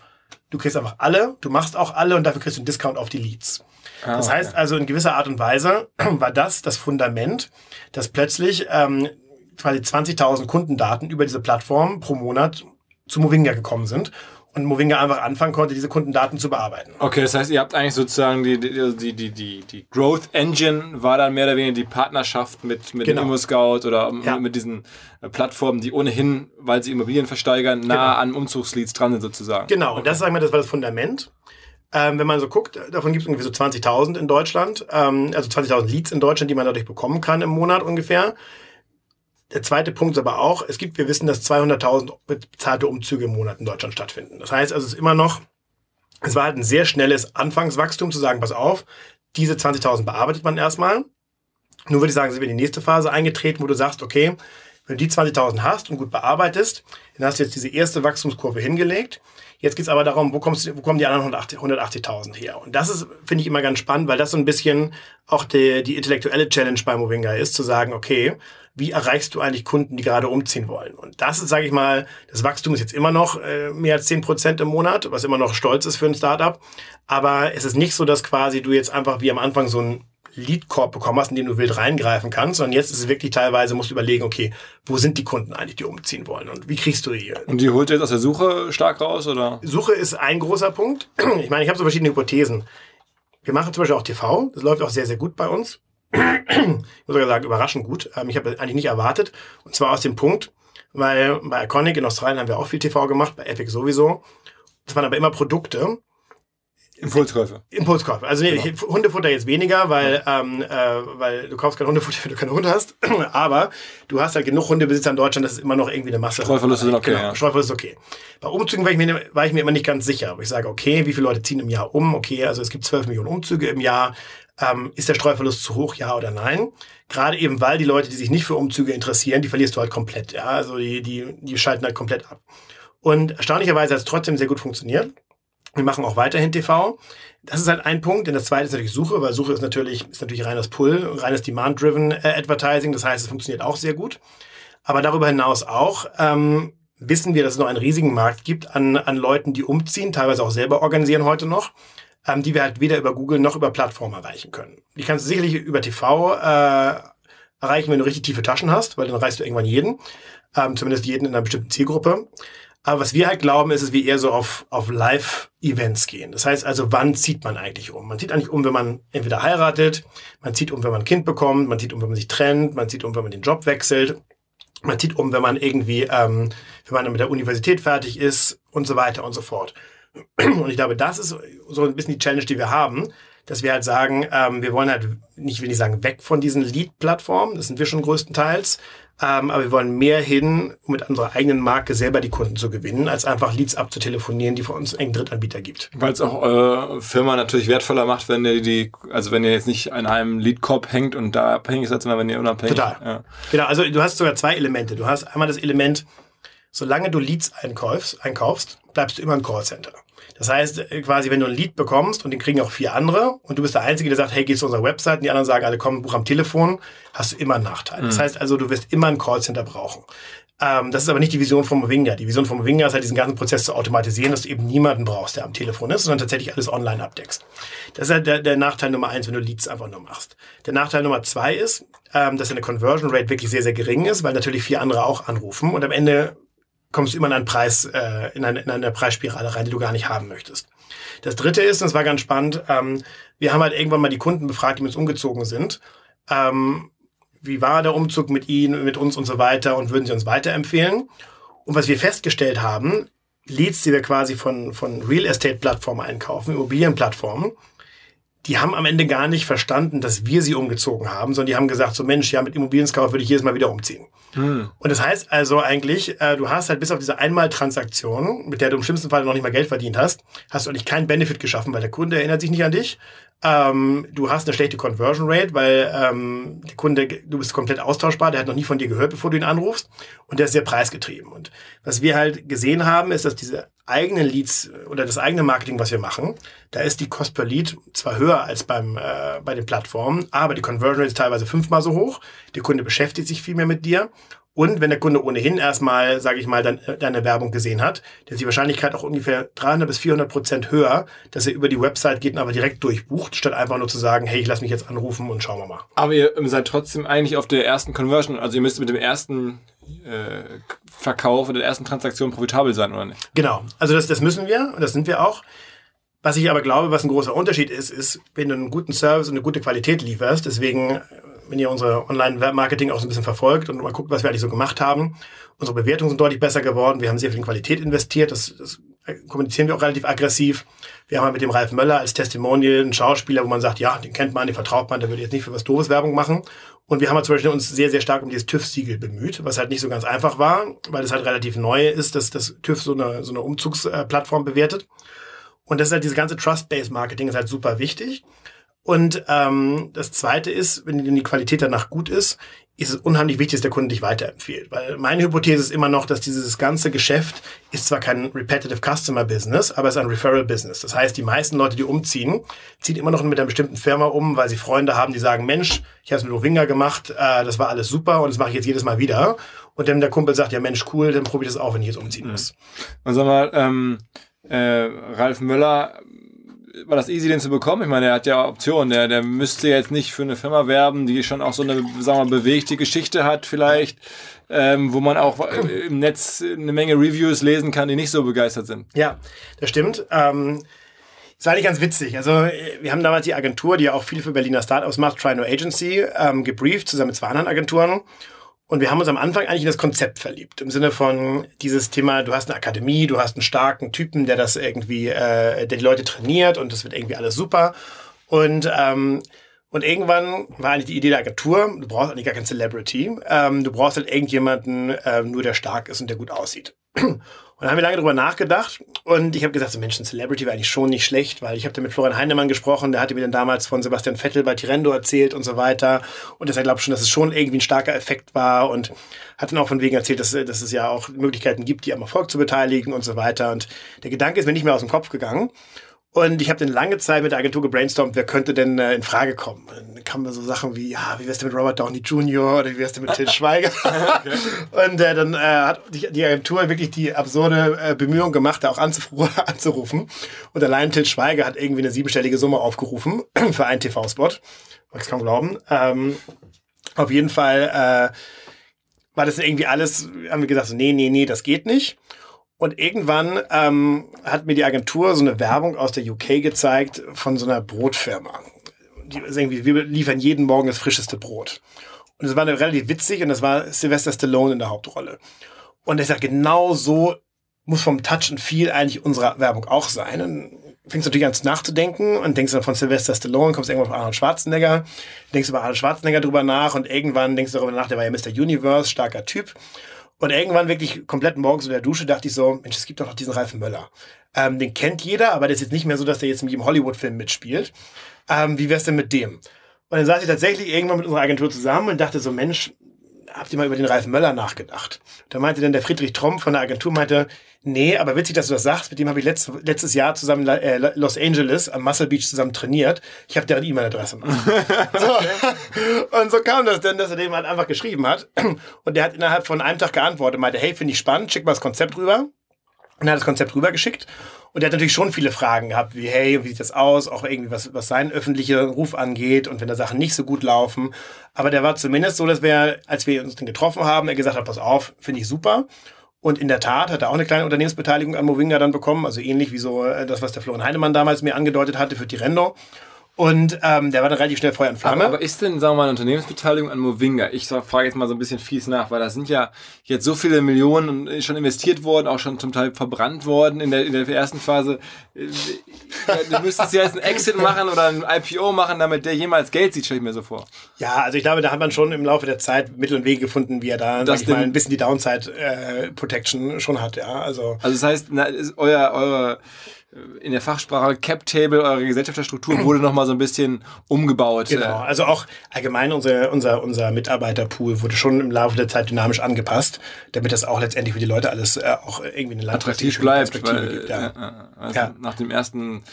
Du kriegst einfach alle, du machst auch alle und dafür kriegst du einen Discount auf die Leads. Ah, das heißt okay. also in gewisser Art und Weise war das das Fundament, dass plötzlich ähm, quasi 20.000 Kundendaten über diese Plattform pro Monat zu Movinga gekommen sind und Movinga einfach anfangen konnte, diese Kundendaten zu bearbeiten. Okay, das heißt, ihr habt eigentlich sozusagen die, die, die, die, die Growth Engine war dann mehr oder weniger die Partnerschaft mit, mit genau. ImmoScout oder ja. mit diesen äh, Plattformen, die ohnehin, weil sie Immobilien versteigern, nah genau. an Umzugsleads dran sind sozusagen. Genau, okay. und das, sagen wir, das war das Fundament. Ähm, wenn man so guckt, davon gibt es ungefähr so 20.000 in Deutschland, ähm, also 20.000 Leads in Deutschland, die man dadurch bekommen kann im Monat ungefähr. Der zweite Punkt ist aber auch, es gibt, wir wissen, dass 200.000 bezahlte Umzüge im Monat in Deutschland stattfinden. Das heißt also, es ist immer noch, es war halt ein sehr schnelles Anfangswachstum zu sagen, pass auf, diese 20.000 bearbeitet man erstmal. Nun würde ich sagen, sind wir in die nächste Phase eingetreten, wo du sagst, okay, Wenn du die 20.000 hast und gut bearbeitest, dann hast du jetzt diese erste Wachstumskurve hingelegt. Jetzt geht's aber darum, wo, kommst, wo kommen die anderen 180.000 her? Und das ist, finde ich, immer ganz spannend, weil das so ein bisschen auch die, die intellektuelle Challenge bei Movinga ist, zu sagen, okay, wie erreichst du eigentlich Kunden, die gerade umziehen wollen? Und das ist, sage ich mal, das Wachstum ist jetzt immer noch äh, mehr als 10 Prozent im Monat, was immer noch stolz ist für ein Startup. Aber es ist nicht so, dass quasi du jetzt einfach wie am Anfang so ein Lead-Korb bekommen hast, in den du wild reingreifen kannst, sondern jetzt ist es wirklich teilweise, musst du überlegen, okay, wo sind die Kunden eigentlich, die umziehen wollen und wie kriegst du die? Und die holt ihr jetzt aus der Suche stark raus, oder? Suche ist ein großer Punkt. Ich meine, ich habe so verschiedene Hypothesen. Wir machen zum Beispiel auch TV, das läuft auch sehr, sehr gut bei uns. Ich muss sogar sagen, überraschend gut. Ähm, ich habe das eigentlich nicht erwartet. Und zwar aus dem Punkt, weil bei Iconic in Australien haben wir auch viel TV gemacht, bei Epic sowieso. Das waren aber immer Produkte, Impulskäufe. Impulskäufe. Also nee, genau. Hundefutter jetzt weniger, weil, ähm, äh, weil du kaufst kein Hundefutter, wenn du keine Hunde hast. Aber du hast halt genug Hundebesitzer in Deutschland, das ist immer noch irgendwie eine Masse. Streuverluste sind okay. Genau, ja. Streuverluste ist okay. Bei Umzügen war ich, mir, war ich mir immer nicht ganz sicher. Aber ich sage, okay, wie viele Leute ziehen im Jahr um? Okay, also es gibt 12 Millionen Umzüge im Jahr. Ähm, ist der Streuverlust zu hoch, ja oder nein? Gerade eben, weil die Leute, die sich nicht für Umzüge interessieren, die verlierst du halt komplett. Ja, also die, die, die schalten halt komplett ab. Und erstaunlicherweise hat es trotzdem sehr gut funktioniert. Wir machen auch weiterhin TV. Das ist halt ein Punkt. Denn das zweite ist natürlich Suche, weil Suche ist natürlich, ist natürlich reines Pull, reines Demand-Driven äh, Advertising. Das heißt, es funktioniert auch sehr gut. Aber darüber hinaus auch ähm, wissen wir, dass es noch einen riesigen Markt gibt an, an Leuten, die umziehen, teilweise auch selber organisieren heute noch, ähm, die wir halt weder über Google noch über Plattformen erreichen können. Die kannst du sicherlich über TV äh, erreichen, wenn du richtig tiefe Taschen hast, weil dann erreichst du irgendwann jeden, ähm, zumindest jeden in einer bestimmten Zielgruppe. Aber was wir halt glauben, ist, dass wir eher so auf, auf Live-Events gehen. Das heißt also, wann zieht man eigentlich um? Man zieht eigentlich um, wenn man entweder heiratet, man zieht um, wenn man ein Kind bekommt, man zieht um, wenn man sich trennt, man zieht um, wenn man den Job wechselt, man zieht um, wenn man irgendwie, ähm, wenn man mit der Universität fertig ist und so weiter und so fort. Und ich glaube, das ist so ein bisschen die Challenge, die wir haben, dass wir halt sagen, ähm, wir wollen halt nicht, will ich sagen, weg von diesen Lead-Plattformen, das sind wir schon größtenteils, ähm, aber wir wollen mehr hin, um mit unserer eigenen Marke selber die Kunden zu gewinnen, als einfach Leads abzutelefonieren, die von uns einen Drittanbieter gibt. Weil es auch eure Firma natürlich wertvoller macht, wenn ihr die, also wenn ihr jetzt nicht an einem Lead-Korb hängt und da abhängig seid, sondern wenn ihr unabhängig. Total. Ja. Genau, also du hast sogar zwei Elemente. Du hast einmal das Element, solange du Leads einkaufst, einkaufst bleibst du immer im Callcenter. Das heißt, äh, quasi, wenn du ein Lead bekommst und den kriegen auch vier andere und du bist der Einzige, der sagt, hey, geh zu unserer Website und die anderen sagen, alle kommen, buch am Telefon, hast du immer einen Nachteil. Mhm. Das heißt also, du wirst immer ein Callcenter brauchen. Ähm, das ist aber nicht die Vision von Movinga. Die Vision von Movinga ist halt, diesen ganzen Prozess zu automatisieren, dass du eben niemanden brauchst, der am Telefon ist, sondern tatsächlich alles online abdeckst. Das ist halt der, der Nachteil Nummer eins, wenn du Leads einfach nur machst. Der Nachteil Nummer zwei ist, ähm, dass deine Conversion Rate wirklich sehr, sehr gering ist, weil natürlich vier andere auch anrufen und am Ende kommst du immer in einen Preis, äh, in, eine, in eine Preisspirale rein, die du gar nicht haben möchtest. Das dritte ist, und das war ganz spannend, ähm, wir haben halt irgendwann mal die Kunden befragt, die mit uns umgezogen sind. Ähm, wie war der Umzug mit ihnen, mit uns und so weiter und würden sie uns weiterempfehlen? Und was wir festgestellt haben, Leads, die wir quasi von, von Real Estate Plattformen einkaufen, Immobilienplattformen, die haben am Ende gar nicht verstanden, dass wir sie umgezogen haben, sondern die haben gesagt, so Mensch, ja, mit Immobilienskauf würde ich jedes Mal wieder umziehen. Hm. Und das heißt also eigentlich, äh, du hast halt bis auf diese Einmaltransaktion, mit der du im schlimmsten Fall noch nicht mal Geld verdient hast, hast du eigentlich keinen Benefit geschaffen, weil der Kunde erinnert sich nicht an dich. Ähm, du hast eine schlechte Conversion Rate, weil ähm, der Kunde, du bist komplett austauschbar, der hat noch nie von dir gehört, bevor du ihn anrufst und der ist sehr preisgetrieben. Und was wir halt gesehen haben, ist, dass diese eigenen Leads oder das eigene Marketing, was wir machen, da ist die Cost per Lead zwar höher als beim äh, bei den Plattformen, aber die Conversion Rate ist teilweise fünfmal so hoch. Der Kunde beschäftigt sich viel mehr mit dir und wenn der Kunde ohnehin erstmal, sage ich mal, dann, äh, deine Werbung gesehen hat, dann ist die Wahrscheinlichkeit auch ungefähr 300 bis 400 Prozent höher, dass er über die Website geht und aber direkt durchbucht, statt einfach nur zu sagen, hey, ich lass mich jetzt anrufen und schauen wir mal. Aber ihr seid trotzdem eigentlich auf der ersten Conversion, also ihr müsst mit dem ersten äh, Verkauf oder der ersten Transaktion profitabel sein, oder nicht? Genau, also das, das müssen wir und das sind wir auch. Was ich aber glaube, was ein großer Unterschied ist, ist, wenn du einen guten Service und eine gute Qualität lieferst, deswegen wenn ihr unsere Online-Marketing auch so ein bisschen verfolgt und mal guckt, was wir eigentlich so gemacht haben. Unsere Bewertungen sind deutlich besser geworden. Wir haben sehr viel in Qualität investiert. Das, das kommunizieren wir auch relativ aggressiv. Wir haben mit dem Ralf Möller als Testimonial einen Schauspieler, wo man sagt, ja, den kennt man, den vertraut man, der würde jetzt nicht für was Doofes Werbung machen. Und wir haben halt zum Beispiel uns sehr, sehr stark um dieses TÜV-Siegel bemüht, was halt nicht so ganz einfach war, weil es halt relativ neu ist, dass das TÜV so eine, so eine Umzugsplattform bewertet. Und das ist halt diese ganze Trust-Based Marketing ist halt super wichtig. Und ähm, das Zweite ist, wenn die Qualität danach gut ist, ist es unheimlich wichtig, dass der Kunde dich weiterempfiehlt. Weil meine Hypothese ist immer noch, dass dieses ganze Geschäft ist zwar kein Repetitive Customer Business, aber es ist ein Referral Business. Das heißt, die meisten Leute, die umziehen, ziehen immer noch mit einer bestimmten Firma um, weil sie Freunde haben, die sagen, Mensch, ich habe es mit Rovinga gemacht, äh, das war alles super und das mache ich jetzt jedes Mal wieder. Und dann der Kumpel sagt, ja Mensch, cool, dann probiere ich das auch, wenn ich jetzt umziehen muss. Und sag mal, ähm, äh, Ralf Möller war das easy, den zu bekommen? Ich meine, er hat ja Optionen. Der, der müsste jetzt nicht für eine Firma werben, die schon auch so eine, sagen wir bewegte Geschichte hat vielleicht, ähm, wo man auch im Netz eine Menge Reviews lesen kann, die nicht so begeistert sind. Ja, das stimmt. Ähm, das war eigentlich ganz witzig. Also wir haben damals die Agentur, die ja auch viel für Berliner Startups macht, Try No Agency, ähm, gebrieft, zusammen mit zwei anderen Agenturen. Und wir haben uns am Anfang eigentlich in das Konzept verliebt. Im Sinne von dieses Thema, du hast eine Akademie, du hast einen starken Typen, der das irgendwie, äh, der die Leute trainiert und das wird irgendwie alles super. Und, ähm, und irgendwann war eigentlich die Idee der Agentur, du brauchst eigentlich gar kein Celebrity. Ähm, du brauchst halt irgendjemanden, äh, nur der stark ist und der gut aussieht. Und dann haben wir lange drüber nachgedacht. Und ich habe gesagt, so Mensch, ein Celebrity wäre eigentlich schon nicht schlecht, weil ich habe da mit Florian Heinemann gesprochen, der hatte mir dann damals von Sebastian Vettel bei Tirendo erzählt und so weiter. Und deshalb glaube schon, dass es schon irgendwie ein starker Effekt war und hat dann auch von wegen erzählt, dass, dass es ja auch Möglichkeiten gibt, die am Erfolg zu beteiligen und so weiter. Und der Gedanke ist mir nicht mehr aus dem Kopf gegangen und ich habe dann lange Zeit mit der Agentur gebrainstormt, wer könnte denn äh, in Frage kommen. Dann kamen da so Sachen wie, ja, wie wär's denn mit Robert Downey Jr. oder wie wär's denn mit Till Schweiger? okay. Und äh, dann äh, hat die, die, Agentur wirklich die absurde äh, Bemühung gemacht, da auch anzurufen. Und allein Till Schweiger hat irgendwie eine siebenstellige Summe aufgerufen für einen TV-Spot. Ich kaum glauben. Ähm, auf jeden Fall äh, war das irgendwie alles, haben wir gesagt, so, nee, nee, nee, das geht nicht. Und irgendwann ähm, hat mir die Agentur so eine Werbung aus der UK gezeigt von so einer Brotfirma. Die irgendwie, wir liefern jeden Morgen das frischeste Brot. Und es war relativ witzig und das war Sylvester Stallone in der Hauptrolle. Und ich sage, genau so muss vom Touch and Feel eigentlich unsere Werbung auch sein. Und fängst natürlich an nachzudenken und denkst dann von Sylvester Stallone, kommst irgendwann auf Arnold Schwarzenegger, denkst über Arnold Schwarzenegger drüber nach und irgendwann denkst du darüber nach, der war ja Mr. Universe, starker Typ. Und irgendwann wirklich komplett morgens in der Dusche dachte ich so, Mensch, es gibt doch noch diesen Ralf Möller. Ähm, den kennt jeder, aber der ist jetzt nicht mehr so, dass der jetzt in jedem Hollywood-Film mitspielt. Ähm, wie wär's denn mit dem? Und dann saß ich tatsächlich irgendwann mit unserer Agentur zusammen und dachte so, Mensch, habt ihr mal über den Ralf Möller nachgedacht? Da meinte dann der Friedrich Tromm von der Agentur, meinte, nee, aber witzig, dass du das sagst, mit dem habe ich letzt, letztes Jahr zusammen in äh, Los Angeles am Muscle Beach zusammen trainiert. Ich habe deren E-Mail-Adresse. so. Und so kam das denn, dass er dem halt einfach geschrieben hat. Und der hat innerhalb von einem Tag geantwortet, meinte, hey, finde ich spannend, schick mal das Konzept rüber. Und er hat das Konzept rübergeschickt. Und er hat natürlich schon viele Fragen gehabt, wie, hey, wie sieht das aus? Auch irgendwie, was, was seinen öffentlichen Ruf angeht und wenn da Sachen nicht so gut laufen. Aber der war zumindest so, dass wir, als wir uns dann getroffen haben, er gesagt hat, pass auf, finde ich super. Und in der Tat hat er auch eine kleine Unternehmensbeteiligung an Movinga dann bekommen, also ähnlich wie so äh, das, was der Florian Heinemann damals mir angedeutet hatte für Tirendo. Und ähm, der war dann relativ schnell Feuer und Flamme. Aber, aber ist denn, sagen wir mal, eine Unternehmensbeteiligung an Movinga? Ich frage jetzt mal so ein bisschen fies nach, weil da sind ja jetzt so viele Millionen schon investiert worden, auch schon zum Teil verbrannt worden in der, in der ersten Phase. Äh, du müsstest ja jetzt einen Exit machen oder ein IPO machen, damit der jemals Geld sieht, stelle ich mir so vor. Ja, also ich glaube, da hat man schon im Laufe der Zeit Mittel und Wege gefunden, wie er da, sag ich mal, ein bisschen die Downside äh, Protection schon hat, ja. Also, also das heißt, na, euer, eure in der Fachsprache Cap Table, eure Gesellschafterstruktur wurde nochmal so ein bisschen umgebaut. Genau, also auch allgemein unser, unser, unser Mitarbeiterpool wurde schon im Laufe der Zeit dynamisch angepasst, damit das auch letztendlich für die Leute alles äh, auch irgendwie eine attraktiv bleibt. Weil, gibt, ja. Ja, also ja. Nach dem ersten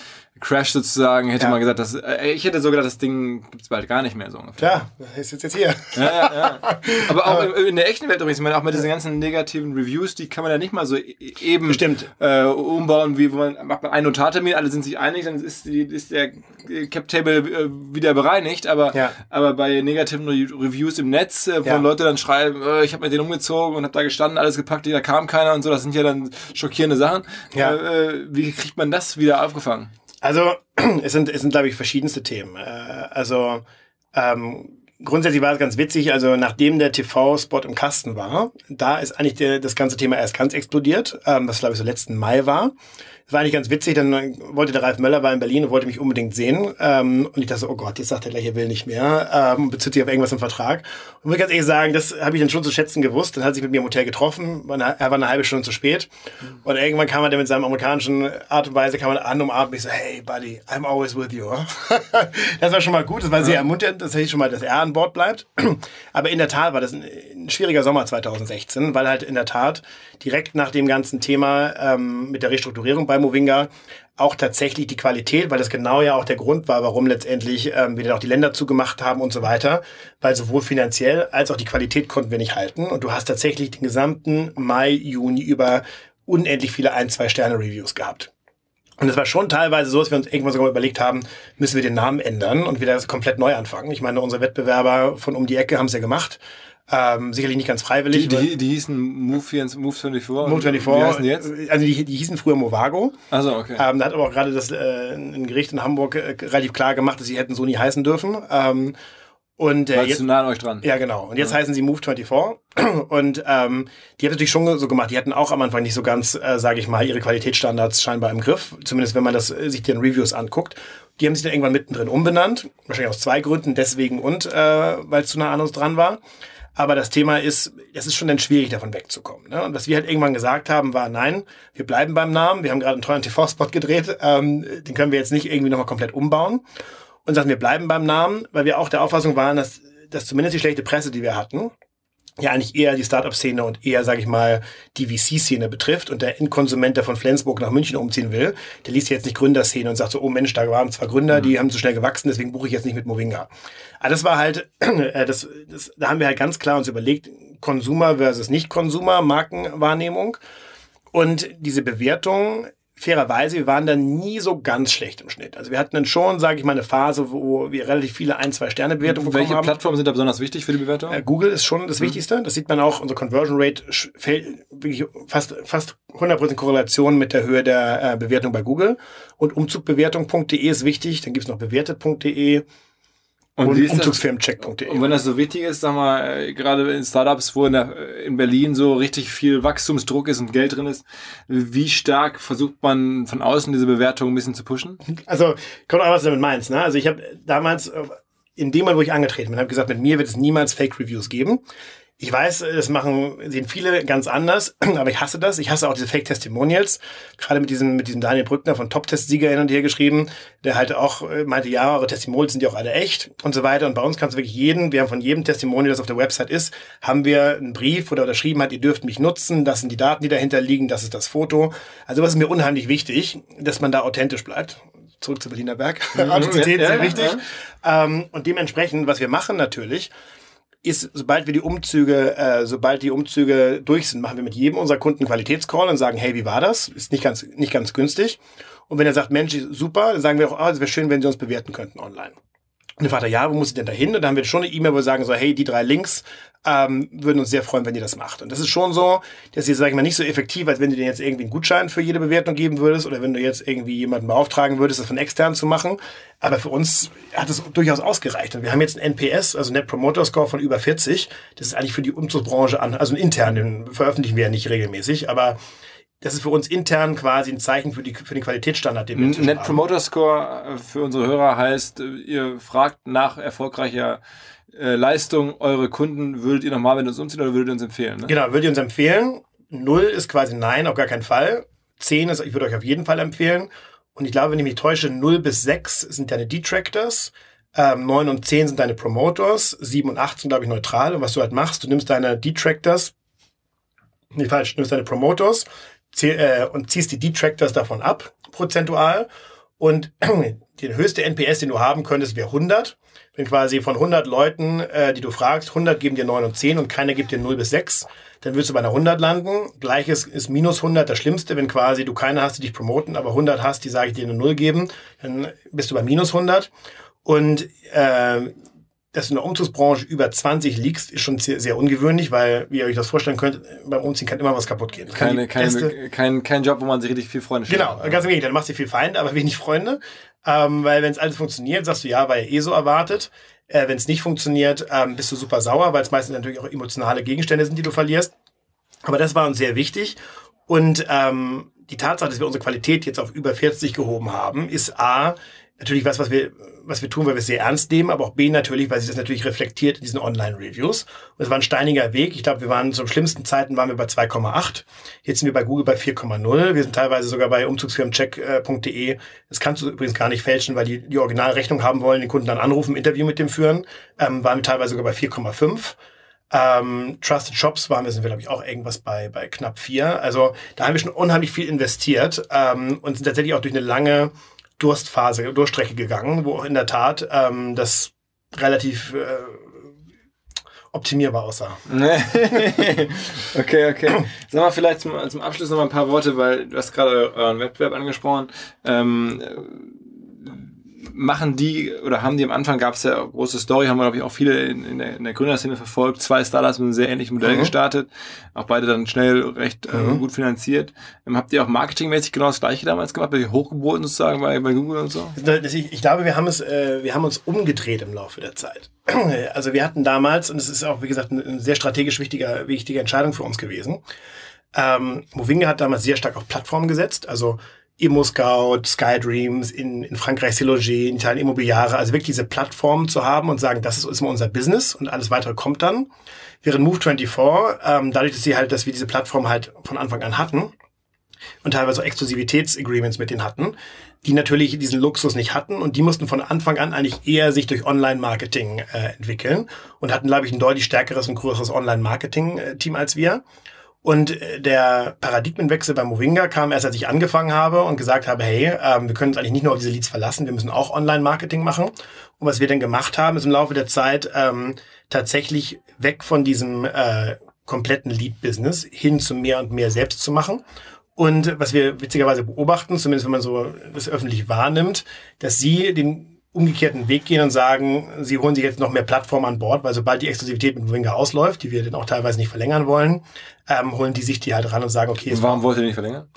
Crash sozusagen, hätte ja. man gesagt, dass, äh, ich hätte so gedacht, das Ding gibt's bald gar nicht mehr so ungefähr. Ja, ist jetzt, hier. Ja, ja, ja. Aber auch in, in der echten Welt übrigens, ich meine, auch mit diesen ganzen negativen Reviews, die kann man ja nicht mal so e-, eben Bestimmt. Äh, umbauen, wie wo man macht man einen Notartermin, alle sind sich einig, dann ist, die, ist der Cap Table äh, wieder bereinigt, aber, ja. aber bei negativen Reviews im Netz, äh, wo ja. Leute dann schreiben, äh, ich habe mir den umgezogen und habe da gestanden, alles gepackt, da kam keiner und so, das sind ja dann schockierende Sachen. Ja. Äh, äh wie kriegt man das wieder aufgefangen? Also, es sind, es sind, glaube ich, verschiedenste Themen. Äh, also, ähm, grundsätzlich war es ganz witzig, also nachdem der TV-Spot im Kasten war, da ist eigentlich der, das ganze Thema erst ganz explodiert, ähm, was glaube ich so letzten Mai war. Das war eigentlich ganz witzig, dann wollte der Ralf Möller war in Berlin und wollte mich unbedingt sehen. Ähm, und ich dachte so, oh Gott, jetzt sagt er gleich, er will nicht mehr, ähm, bezieht sich auf irgendwas im Vertrag. Und muss ganz ehrlich sagen, das habe ich dann schon zu schätzen gewusst. Dann hat er sich mit mir im Hotel getroffen, er war eine halbe Stunde zu spät. Und irgendwann kam er dann mit seinem amerikanischen Art und Weise, kam er an, umarmt mich so, hey Buddy, I'm always with you. das war schon mal gut, das war sehr ermunternd, dass er schon mal, dass er an Bord bleibt. Aber in der Tat war das ein, ein schwieriger Sommer 2016, weil halt in der Tat direkt nach dem ganzen Thema ähm, mit der Restrukturierung bei Movinga auch tatsächlich die Qualität, weil das genau ja auch der Grund war, warum letztendlich ähm, wir dann auch die Länder zugemacht haben und so weiter, weil sowohl finanziell als auch die Qualität konnten wir nicht halten und du hast tatsächlich den gesamten Mai, Juni über unendlich viele ein, zwei Sterne Reviews gehabt. Und es war schon teilweise so, dass wir uns irgendwann sogar überlegt haben, müssen wir den Namen ändern und wieder komplett neu anfangen. Ich meine, unsere Wettbewerber von um die Ecke haben es ja gemacht. Ähm, sicherlich nicht ganz freiwillig. Die, die, die hießen Move, 24, Move 24. Move 24. Wie heißen die jetzt? Also die, die hießen früher Movago. Also okay. Ähm, da hat aber auch gerade das äh, ein Gericht in Hamburg äh, relativ klar gemacht, dass sie hätten so nie heißen dürfen. Ähm, und äh, Weil jetzt, zu nah an euch dran. ja, genau. Und jetzt Ja. heißen sie Move 24. Und ähm, die haben natürlich schon so gemacht. Die hatten auch am Anfang nicht so ganz, äh, sage ich mal, ihre Qualitätsstandards scheinbar im Griff. Zumindest wenn man das äh, sich den Reviews anguckt. Die haben sich dann irgendwann mittendrin umbenannt. Wahrscheinlich aus zwei Gründen. Deswegen und äh, weil es zu nah an uns dran war. Aber das Thema ist, es ist schon dann schwierig, davon wegzukommen. Ne? Und was wir halt irgendwann gesagt haben, war, nein, wir bleiben beim Namen. Wir haben gerade einen tollen TV-Spot gedreht. Ähm, den können wir jetzt nicht irgendwie nochmal komplett umbauen und sagen, wir bleiben beim Namen, weil wir auch der Auffassung waren, dass, dass zumindest die schlechte Presse, die wir hatten, ja eigentlich eher die Startup-Szene und eher, sage ich mal, die VC-Szene betrifft und der Endkonsument, der von Flensburg nach München umziehen will, der liest jetzt nicht Gründerszene und sagt so, oh Mensch, da waren zwar Gründer, die haben zu schnell gewachsen, deswegen buche ich jetzt nicht mit Movinga. Aber das war halt, äh, das, das, da haben wir halt ganz klar uns überlegt, Consumer versus Nicht-Consumer, Markenwahrnehmung. Und diese Bewertung, fairerweise, wir waren dann nie so ganz schlecht im Schnitt. Also wir hatten dann schon, sage ich mal, eine Phase, wo wir relativ viele ein, zwei Sterne Bewertungen bekommen Welche haben. Plattformen sind da besonders wichtig für die Bewertung? Äh, Google ist schon das Wichtigste. Das sieht man auch. Unsere Conversion Rate fällt wirklich fast, fast 100% Korrelation mit der Höhe der äh, Bewertung bei Google. Und umzugbewertung.de ist wichtig. Dann gibt's noch bewertet.de und, das- umzugsfirmencheck.de. Und wenn das so wichtig ist, sag mal, äh, gerade in Startups, wo in, der, äh, in Berlin so richtig viel Wachstumsdruck ist und Geld drin ist, wie stark versucht man von außen diese Bewertung ein bisschen zu pushen? Also, kommt auch, was du damit meinst. Ne? Also ich habe damals, äh, in dem Moment, wo ich angetreten bin, habe gesagt, mit mir wird es niemals Fake-Reviews geben. Ich weiß, das machen, sehen viele ganz anders, aber ich hasse das. Ich hasse auch diese Fake-Testimonials. Gerade mit diesem, mit diesem Daniel Brückner von Top-Test-Sieger hin und her geschrieben, der halt auch äh, meinte, ja, eure Testimonials sind ja auch alle echt und so weiter. Und bei uns kannst du wirklich jeden, wir haben von jedem Testimonial, das auf der Website ist, haben wir einen Brief, wo der unterschrieben hat, ihr dürft mich nutzen, das sind die Daten, die dahinter liegen, das ist das Foto. Also was ist mir unheimlich wichtig, dass man da authentisch bleibt. Zurück zu Berliner Berg. Authentizität ja, ist sehr ja, wichtig. Ähm, und dementsprechend, was wir machen natürlich, ist, sobald wir die Umzüge, äh, sobald die Umzüge durch sind, machen wir mit jedem unserer Kunden Qualitätscall und sagen, hey, wie war das? Ist nicht ganz, nicht ganz günstig. Und wenn er sagt, Mensch, super, dann sagen wir auch, ah, es wäre schön, wenn Sie uns bewerten könnten online. Und dann fragt er, ja, wo muss ich denn da hin? Und dann haben wir schon eine E-Mail, wo wir sagen so, hey, die drei Links ähm, würden uns sehr freuen, wenn ihr das macht. Und das ist schon so, das ist, sag ich mal, nicht so effektiv, als wenn du dir jetzt irgendwie einen Gutschein für jede Bewertung geben würdest oder wenn du jetzt irgendwie jemanden beauftragen würdest, das von extern zu machen. Aber für uns hat es durchaus ausgereicht. Und wir haben jetzt einen NPS, also Net Promoter Score von über 40. Das ist eigentlich für die Umzugsbranche an, also intern, den veröffentlichen wir ja nicht regelmäßig, aber das ist für uns intern quasi ein Zeichen für, die, für den Qualitätsstandard, den wir Net haben. Promoter Score äh, für unsere Hörer heißt, äh, ihr fragt nach erfolgreicher äh, Leistung eure Kunden, würdet ihr nochmal mit uns umziehen oder würdet ihr uns empfehlen? Ne? Genau, würde ich uns empfehlen. Null ist quasi nein, auf gar keinen Fall. Zehn ist, ich würde euch auf jeden Fall empfehlen. Und ich glaube, wenn ich mich täusche, 0 bis 6 sind deine Detractors. Ähm, 9 und 10 sind deine Promoters. 7 und 8 sind, glaube ich, neutral. Und was du halt machst, du nimmst deine Detractors, nee, falsch, du nimmst deine Promoters zähl, äh, und ziehst die Detractors davon ab, prozentual. Und der höchste NPS, den du haben könntest, wäre 100. Wenn quasi von 100 Leuten, äh, die du fragst, 100 geben dir 9 und 10 und keiner gibt dir 0 bis 6, dann wirst du bei einer 100 landen. Gleiches ist minus 100 das Schlimmste, wenn quasi du keine hast, die dich promoten, aber 100 hast, die sage ich dir eine 0 geben, dann bist du bei minus 100. Und äh, dass du in der Umzugsbranche über 20 liegst, ist schon sehr, sehr ungewöhnlich, weil, wie ihr euch das vorstellen könnt, beim Umziehen kann immer was kaputt gehen. Keine, keine, kein, kein Job, wo man sich richtig viel Freunde schenkt. Genau, ganz im Gegenteil. Du machst dir viel Feinde, aber wenig Freunde. Ähm, weil wenn es alles funktioniert, sagst du, ja, war ja eh so erwartet. Äh, Wenn es nicht funktioniert, ähm, bist du super sauer, weil es meistens natürlich auch emotionale Gegenstände sind, die du verlierst. Aber das war uns sehr wichtig. Und ähm, die Tatsache, dass wir unsere Qualität jetzt auf über 40 gehoben haben, ist A, natürlich was, was wir, was wir tun, weil wir es sehr ernst nehmen, aber auch B natürlich, weil sich das natürlich reflektiert in diesen Online-Reviews. Und es war ein steiniger Weg. Ich glaube, wir waren zu schlimmsten Zeiten waren wir bei 2,8. Jetzt sind wir bei Google bei 4,0. Wir sind teilweise sogar bei umzugsfirmencheck.de. Das kannst du übrigens gar nicht fälschen, weil die die Originalrechnung haben wollen, den Kunden dann anrufen, Interview mit dem führen. Ähm, waren wir teilweise sogar bei 4,5. Ähm, Trusted Shops waren wir, sind wir, glaube ich, auch irgendwas bei, bei knapp vier. Also da haben wir schon unheimlich viel investiert ähm, und sind tatsächlich auch durch eine lange Durstphase, Durststrecke gegangen, wo in der Tat ähm, das relativ äh, optimierbar aussah. okay, okay. Sag mal vielleicht zum, zum Abschluss noch mal ein paar Worte, weil du hast gerade euren Wettbewerb angesprochen. Ähm, machen die oder haben die am Anfang gab es ja eine große Story, haben wir glaube ich auch viele in, in, der, in der Gründerszene verfolgt. Zwei Startups mit einem sehr ähnlichen Modell Mhm. gestartet, auch beide dann schnell recht äh, Mhm. gut finanziert. Ähm, habt ihr auch marketingmäßig genau das gleiche damals gemacht, ihr hochgeboten sozusagen bei, bei Google und so? Ich, ich glaube, wir haben es, äh, wir haben uns umgedreht im Laufe der Zeit. Also wir hatten damals, und es ist auch, wie gesagt, eine, sehr strategisch wichtige, wichtige Entscheidung für uns gewesen. Ähm, Movinga hat damals sehr stark auf Plattformen gesetzt, also Immo-Scout, SkyDreams, in, in Frankreich Siloger, in Italien Immobiliare, also wirklich diese Plattformen zu haben und sagen, das ist, ist mal unser Business und alles weitere kommt dann. Während Move24, ähm, dadurch, dass sie halt, dass wir diese Plattform halt von Anfang an hatten, und teilweise auch Exklusivitätsagreements mit denen hatten, die natürlich diesen Luxus nicht hatten und die mussten von Anfang an eigentlich eher sich durch Online-Marketing äh, entwickeln und hatten, glaube ich, ein deutlich stärkeres und größeres Online-Marketing-Team als wir. Und äh, der Paradigmenwechsel bei Movinga kam erst, als ich angefangen habe und gesagt habe, hey, ähm, wir können uns eigentlich nicht nur auf diese Leads verlassen, wir müssen auch Online-Marketing machen. Und was wir dann gemacht haben, ist im Laufe der Zeit ähm, tatsächlich weg von diesem äh, kompletten Lead-Business hin zu mehr und mehr selbst zu machen. Und was wir witzigerweise beobachten, zumindest wenn man so das öffentlich wahrnimmt, dass sie den umgekehrten Weg gehen und sagen, sie holen sich jetzt noch mehr Plattformen an Bord, weil sobald die Exklusivität mit Movinga ausläuft, die wir dann auch teilweise nicht verlängern wollen, ähm, holen die sich die halt ran und sagen, okay, Warum wollt ihr nicht verlängern?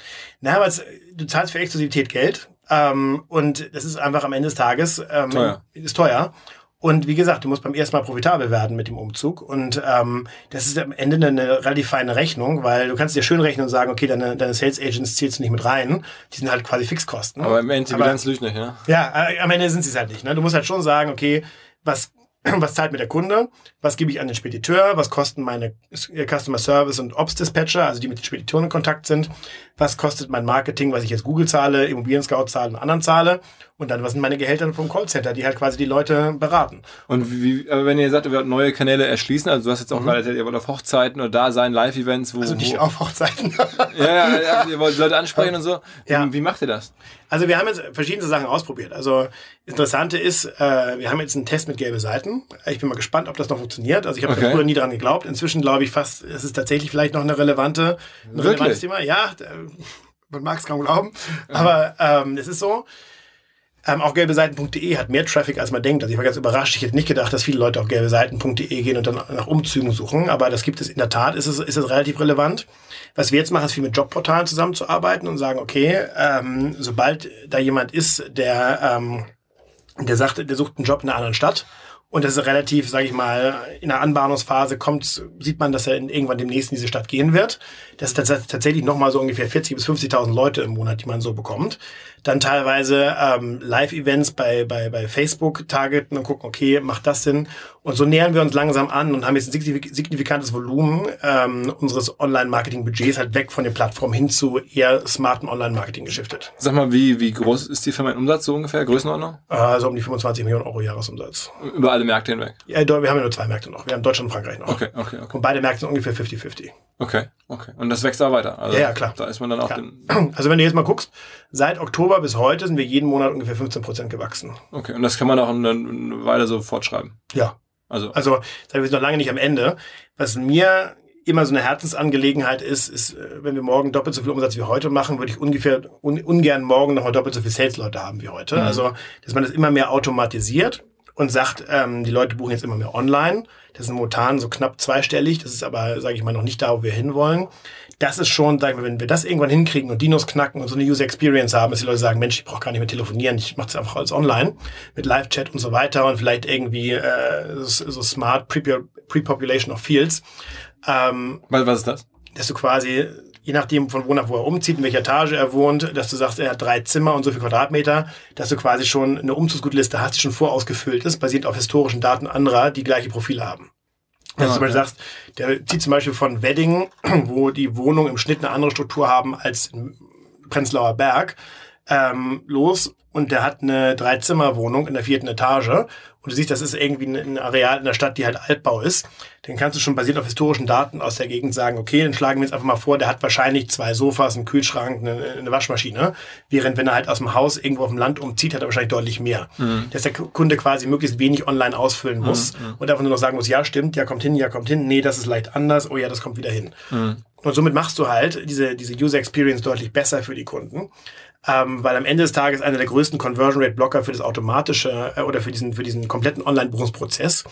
na, es, du zahlst für Exklusivität Geld ähm, und das ist einfach am Ende des Tages ähm, Teuer. ist teuer. Und wie gesagt, du musst beim ersten Mal profitabel werden mit dem Umzug. Und ähm, das ist am Ende eine, relativ feine Rechnung, weil du kannst dir schön rechnen und sagen, okay, deine, deine Sales Agents zählst du nicht mit rein. Die sind halt quasi Fixkosten. Aber im Ende die Bilanz lügt nicht, ne? ja, äh, am Ende sind sie es halt nicht. Ne? Du musst halt schon sagen, okay, was, was zahlt mir der Kunde? Was gebe ich an den Spediteur? Was kosten meine äh, Customer Service und Ops Dispatcher, also die mit den Spediteuren in Kontakt sind? Was kostet mein Marketing, was ich jetzt Google zahle, Immobilien Scout zahle und anderen zahle? Und dann, was sind meine Gehälter vom Callcenter, die halt quasi die Leute beraten? Und wie, aber wenn ihr sagt, ihr wollt neue Kanäle erschließen, also du hast jetzt auch gerade erzählt, ihr wollt auf Hochzeiten oder da sein, Live-Events, wo, Mhm. Also nicht wo auf Hochzeiten. ja, ja, ja, ihr wollt Leute ansprechen und so. Ja. Wie, macht ihr das? Also wir haben jetzt verschiedene Sachen ausprobiert. Also das Interessante ist, äh, wir haben jetzt einen Test mit gelbe Seiten. Ich bin mal gespannt, ob das noch funktioniert. Also ich habe Okay. früher nie dran geglaubt. Inzwischen glaube ich fast, es ist tatsächlich vielleicht noch eine relevante, ein Wirklich? relevantes Thema. Ja, äh, man mag es kaum glauben, aber ähm, es ist so. Ähm, auch gelbeseiten.de hat mehr Traffic, als man denkt. Also ich war ganz überrascht. Ich hätte nicht gedacht, dass viele Leute auf gelbeseiten.de gehen und dann nach Umzügen suchen. Aber das gibt es in der Tat, ist es, ist es relativ relevant. Was wir jetzt machen, ist viel mit Jobportalen zusammenzuarbeiten und sagen, okay, ähm, sobald da jemand ist, der, ähm, der sagt, der sucht einen Job in einer anderen Stadt und das ist relativ, sage ich mal, in der Anbahnungsphase kommt, sieht man, dass er irgendwann demnächst in diese Stadt gehen wird. Das ist tats tatsächlich nochmal so ungefähr 40.000 bis 50.000 Leute im Monat, die man so bekommt. Dann teilweise ähm, Live-Events bei, bei, bei Facebook targeten und gucken, okay, macht das Sinn? Und so nähern wir uns langsam an und haben jetzt ein signifik- signifikantes Volumen ähm, unseres Online-Marketing-Budgets halt weg von den Plattformen hin zu eher smarten Online-Marketing geschiftet. Sag mal, wie, wie groß ist die Firma im Umsatz so ungefähr? Größenordnung? Also um die 25 Millionen Euro Jahresumsatz. Über alle Märkte hinweg. Ja, wir haben ja nur zwei Märkte noch. Wir haben Deutschland und Frankreich noch. Okay, okay, okay. Und beide Märkte sind ungefähr 50-50. Okay, okay. Und das wächst auch weiter. Also, Ja, ja, klar. Da ist man dann auch. Also wenn du jetzt mal guckst, seit Oktober bis heute sind wir jeden Monat ungefähr 15 Prozent gewachsen. Okay. Und das kann man auch eine Weile so fortschreiben. Ja. Also, Also wir, wir sind noch lange nicht am Ende. Was mir immer so eine Herzensangelegenheit ist, ist, äh, wenn wir morgen doppelt so viel Umsatz wie heute machen, würde ich ungefähr un, ungern morgen nochmal doppelt so viel Sales-Leute haben wie heute. Mhm. Also, dass man das immer mehr automatisiert und sagt, ähm, die Leute buchen jetzt immer mehr online. Das ist momentan so knapp zweistellig. Das ist aber, sage ich mal, noch nicht da, wo wir hinwollen. Das ist schon, sagen wir, wenn wir das irgendwann hinkriegen und Dinos knacken und so eine User Experience haben, dass die Leute sagen, Mensch, ich brauche gar nicht mehr telefonieren, ich mache das einfach alles online mit Live-Chat und so weiter und vielleicht irgendwie äh, so, so smart Pre-Population of Fields. Ähm, was ist das? Dass du quasi je nachdem von wo nach wo er umzieht, in welcher Etage er wohnt, dass du sagst, er hat drei Zimmer und so viel Quadratmeter, dass du quasi schon eine Umzugsgutliste hast, die schon vorausgefüllt ist, basierend auf historischen Daten anderer, die gleiche Profile haben. Dass du zum Beispiel sagst, der zieht zum Beispiel von Wedding, wo die Wohnungen im Schnitt eine andere Struktur haben als in Prenzlauer Berg, ähm, los und der hat eine Dreizimmerwohnung in der vierten Etage und du siehst, das ist irgendwie ein Areal in der Stadt, die halt Altbau ist, dann kannst du schon basiert auf historischen Daten aus der Gegend sagen, okay, dann schlagen wir jetzt einfach mal vor, der hat wahrscheinlich zwei Sofas, einen Kühlschrank, eine, eine Waschmaschine, während wenn er halt aus dem Haus irgendwo auf dem Land umzieht, hat er wahrscheinlich deutlich mehr. Mhm. Dass der Kunde quasi möglichst wenig online ausfüllen muss mhm. und einfach nur noch sagen muss, ja, stimmt, ja, kommt hin, ja, kommt hin, nee, das ist leicht anders, oh ja, das kommt wieder hin. Mhm. Und somit machst du halt diese, diese User Experience deutlich besser für die Kunden ähm, weil am Ende des Tages einer der größten Conversion Rate Blocker für das automatische äh, oder für diesen, für diesen kompletten Online-Buchungsprozess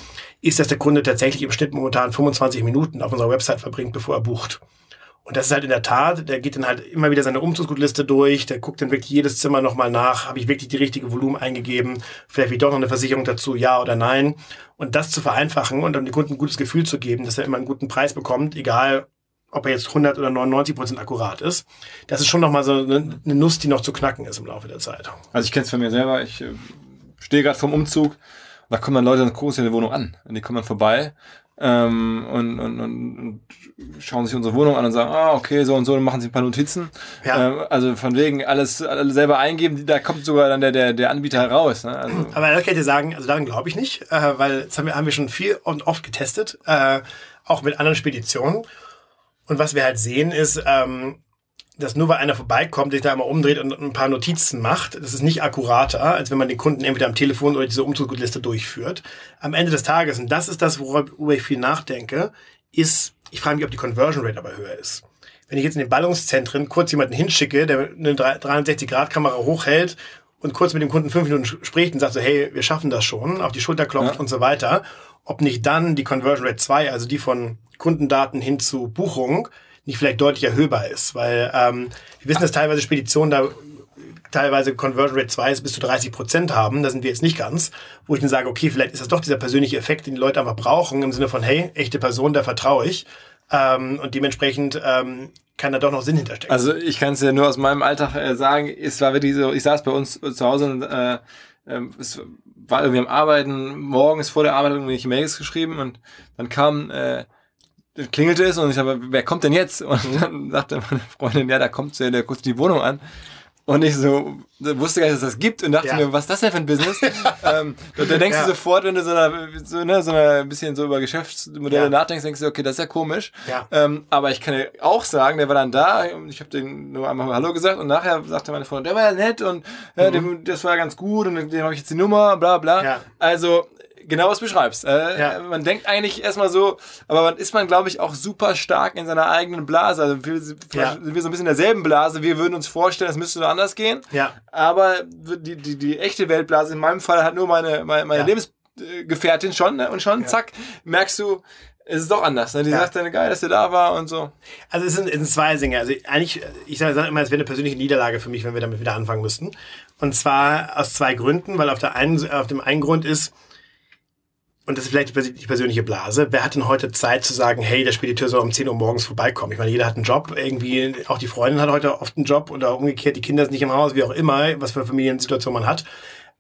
ist, dass der Kunde tatsächlich im Schnitt momentan 25 Minuten auf unserer Website verbringt, bevor er bucht. Und das ist halt in der Tat, der geht dann halt immer wieder seine Umzugsgutliste durch, der guckt dann wirklich jedes Zimmer nochmal nach, habe ich wirklich die richtige Volumen eingegeben, vielleicht wie doch noch eine Versicherung dazu, ja oder nein. Und das zu vereinfachen und um dem Kunden ein gutes Gefühl zu geben, dass er immer einen guten Preis bekommt, egal ob er jetzt 100 oder 99 Prozent akkurat ist. Das ist schon nochmal so eine, eine Nuss, die noch zu knacken ist im Laufe der Zeit. Also ich kenne es von mir selber. Ich äh, stehe gerade vom Umzug. Da kommen dann Leute und gucken sich in der Wohnung an. Und die kommen dann vorbei ähm, und, und, und, schauen sich unsere Wohnung an und sagen, ah, okay, so und so, und machen sich ein paar Notizen. Ja. Ähm, also von wegen alles, alles selber eingeben, da kommt sogar dann der, der, der Anbieter heraus. Ne? Also. Aber das kann ich dir sagen, also daran glaube ich nicht, äh, weil das haben wir, haben wir schon viel und oft getestet, äh, auch mit anderen Speditionen. Und was wir halt sehen ist, ähm, dass nur weil einer vorbeikommt, sich da einmal umdreht und ein paar Notizen macht, das ist nicht akkurater, als wenn man den Kunden entweder am Telefon oder diese Umzugsliste durchführt. Am Ende des Tages, und das ist das, worüber ich viel nachdenke, ist, ich frage mich, ob die Conversion Rate aber höher ist. Wenn ich jetzt in den Ballungszentren kurz jemanden hinschicke, der eine 360-Grad-Kamera hochhält und kurz mit dem Kunden fünf Minuten spricht und sagt so, hey, wir schaffen das schon, auf die Schulter klopft ja. und so weiter, ob nicht dann die Conversion Rate 2, also die von Kundendaten hin zu Buchung, nicht vielleicht deutlich erhöhbar ist. Weil ähm, wir wissen, dass teilweise Speditionen da teilweise Conversion Rate 2 bis zu 30 Prozent haben, da sind wir jetzt nicht ganz, wo ich dann sage, okay, vielleicht ist das doch dieser persönliche Effekt, den die Leute einfach brauchen, im Sinne von, hey, echte Person, da vertraue ich. Ähm, und dementsprechend ähm, kann da doch noch Sinn hinterstecken. Also ich kann es ja nur aus meinem Alltag äh, sagen, es war wirklich so, ich saß bei uns zu Hause und äh, äh, es war irgendwie am Arbeiten, morgens vor der Arbeit irgendwelche Mails geschrieben und dann kam, äh, klingelte es und ich habe, wer kommt denn jetzt? Und dann sagte meine Freundin, ja, da kommt der, der kurz die Wohnung an. Und ich so, wusste gar nicht, dass das gibt und dachte ja. mir, was ist das denn für ein Business? ähm, und dann denkst ja. du sofort, wenn du so, einer, so, ne, so ein bisschen so über Geschäftsmodelle ja. nachdenkst, denkst du, okay, das ist ja komisch. Ja. Ähm, aber ich kann dir auch sagen, der war dann da, ich habe den nur einmal Hallo gesagt und nachher sagte meine Freundin, der war ja nett und äh, mhm. dem, das war ganz gut und dem habe ich jetzt die Nummer, bla bla. Ja. Also genau was du beschreibst. Äh, ja. Man denkt eigentlich erstmal so, aber man ist man, glaube ich, auch super stark in seiner eigenen Blase. Also wir, ja. sind wir so ein bisschen in derselben Blase. Wir würden uns vorstellen, es müsste so anders gehen. Ja. Aber die, die, die echte Weltblase, in meinem Fall hat nur meine, meine, meine ja. Lebensgefährtin schon, ne? Und schon, zack, merkst du, es ist doch anders. Ne? Die ja. sagt dann, geil, dass der da war und so. Also es sind, es sind zwei Dinge. Also eigentlich, ich sage immer, es wäre eine persönliche Niederlage für mich, wenn wir damit wieder anfangen müssten. Und zwar aus zwei Gründen, weil auf, der einen, auf dem einen Grund ist, und das ist vielleicht die persönliche Blase. Wer hat denn heute Zeit zu sagen, hey, der Spediteur soll um 10 Uhr morgens vorbeikommen? Ich meine, jeder hat einen Job, irgendwie, auch die Freundin hat heute oft einen Job oder umgekehrt, die Kinder sind nicht im Haus, wie auch immer, was für eine Familiensituation man hat.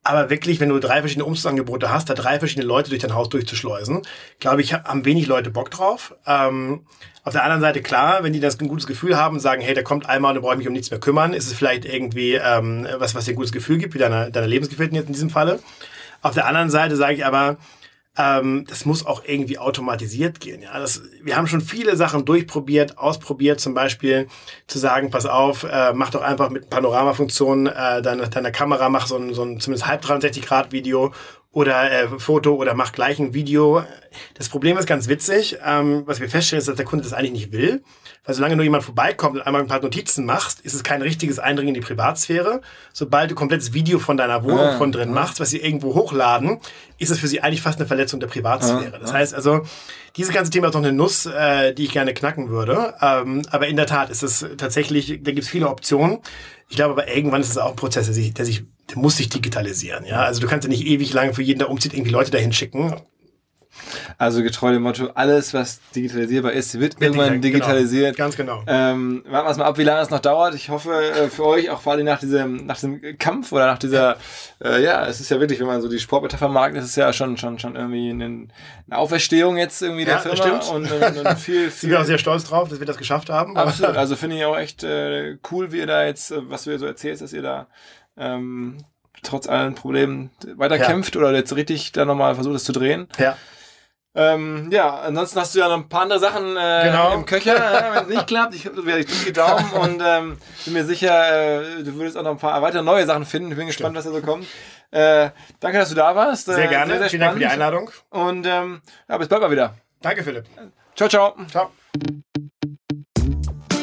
Aber wirklich, wenn du drei verschiedene Umzugsangebote hast, da drei verschiedene Leute durch dein Haus durchzuschleusen, glaube ich, haben wenig Leute Bock drauf. Ähm, auf der anderen Seite, klar, wenn die das ein gutes Gefühl haben, sagen, hey, der kommt einmal und da brauche ich mich um nichts mehr kümmern, ist es vielleicht irgendwie ähm, was, was dir ein gutes Gefühl gibt, wie deiner, deiner Lebensgefährtin jetzt in diesem Falle. Auf der anderen Seite sage ich aber, ähm, das muss auch irgendwie automatisiert gehen. Ja, das, wir haben schon viele Sachen durchprobiert, ausprobiert, zum Beispiel zu sagen, pass auf, äh, mach doch einfach mit Panoramafunktion äh, deine, deine Kamera, mach so ein, so ein zumindest halb 360 Grad Video oder äh, Foto oder mach gleich ein Video. Das Problem ist ganz witzig. Ähm, was wir feststellen, ist, dass der Kunde das eigentlich nicht will. Weil solange nur jemand vorbeikommt und einmal ein paar Notizen machst, ist es kein richtiges Eindringen in die Privatsphäre. Sobald du komplettes Video von deiner Wohnung Ah, von drin machst, was sie irgendwo hochladen, ist es für sie eigentlich fast eine Verletzung der Privatsphäre. Das heißt also, dieses ganze Thema ist noch eine Nuss, äh, die ich gerne knacken würde. Ähm, aber in der Tat ist es tatsächlich, da gibt es viele Optionen. Ich glaube aber irgendwann ist es auch ein Prozess, der sich, der sich, der muss sich digitalisieren. Ja, also du kannst ja nicht ewig lang für jeden, der umzieht, irgendwie Leute dahin schicken. Also getreu dem Motto, alles, was digitalisierbar ist, wird irgendwann digital- digitalisiert. Genau, ganz genau. Ähm, warten wir es mal ab, wie lange es noch dauert. Ich hoffe äh, für euch, auch vor allem nach diesem, nach diesem Kampf oder nach dieser, äh, ja, es ist ja wirklich, wenn man so die Sportmetapher mag, ist es ja schon, schon, schon irgendwie eine, eine Auferstehung jetzt irgendwie der Ja, das Firma. stimmt. Und, und, und viel, Sind wir auch viel, sehr stolz drauf, dass wir das geschafft haben. Absolut. Also finde ich auch echt äh, cool, wie ihr da jetzt, äh, was du hier so erzählst, dass ihr da ähm, trotz allen Problemen weiter Ja. oder jetzt richtig da nochmal versucht, es zu drehen. Ja. Ähm, ja, ansonsten hast du ja noch ein paar andere Sachen äh, Genau. im Köcher, äh, wenn es nicht klappt. Ich ich drücke die Daumen und ähm, bin mir sicher, äh, du würdest auch noch ein paar weitere neue Sachen finden. Ich bin gespannt, was da so kommt. Äh, danke, dass du da warst. Sehr Äh, gerne. Vielen Dank für die. Einladung. Und ähm, ja, bis bald mal wieder. Danke, Philipp. Ciao, ciao. Ciao.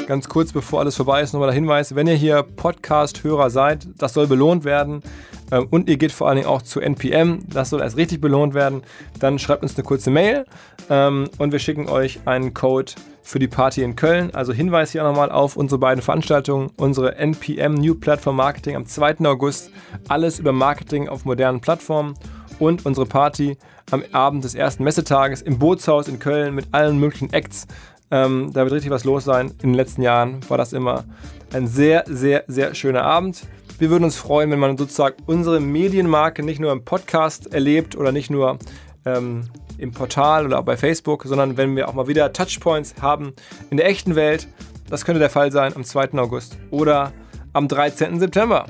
Ganz kurz, bevor alles vorbei ist, nochmal der Hinweis, wenn ihr hier Podcast-Hörer seid, das soll belohnt werden und ihr geht vor allen Dingen auch zu NPM, das soll erst richtig belohnt werden, dann schreibt uns eine kurze Mail ähm, und wir schicken euch einen Code für die Party in Köln. Also Hinweis hier nochmal auf unsere beiden Veranstaltungen, unsere NPM New Platform Marketing am 2. August, alles über Marketing auf modernen Plattformen und unsere Party am Abend des ersten Messetages im Bootshaus in Köln mit allen möglichen Acts. Ähm, da wird richtig was los sein. In den letzten Jahren war das immer ein sehr, sehr, sehr schöner Abend. Wir würden uns freuen, wenn man sozusagen unsere Medienmarke nicht nur im Podcast erlebt oder nicht nur ähm, im Portal oder auch bei Facebook, sondern wenn wir auch mal wieder Touchpoints haben in der echten Welt. Das könnte der Fall sein am 2. August oder am 13. September.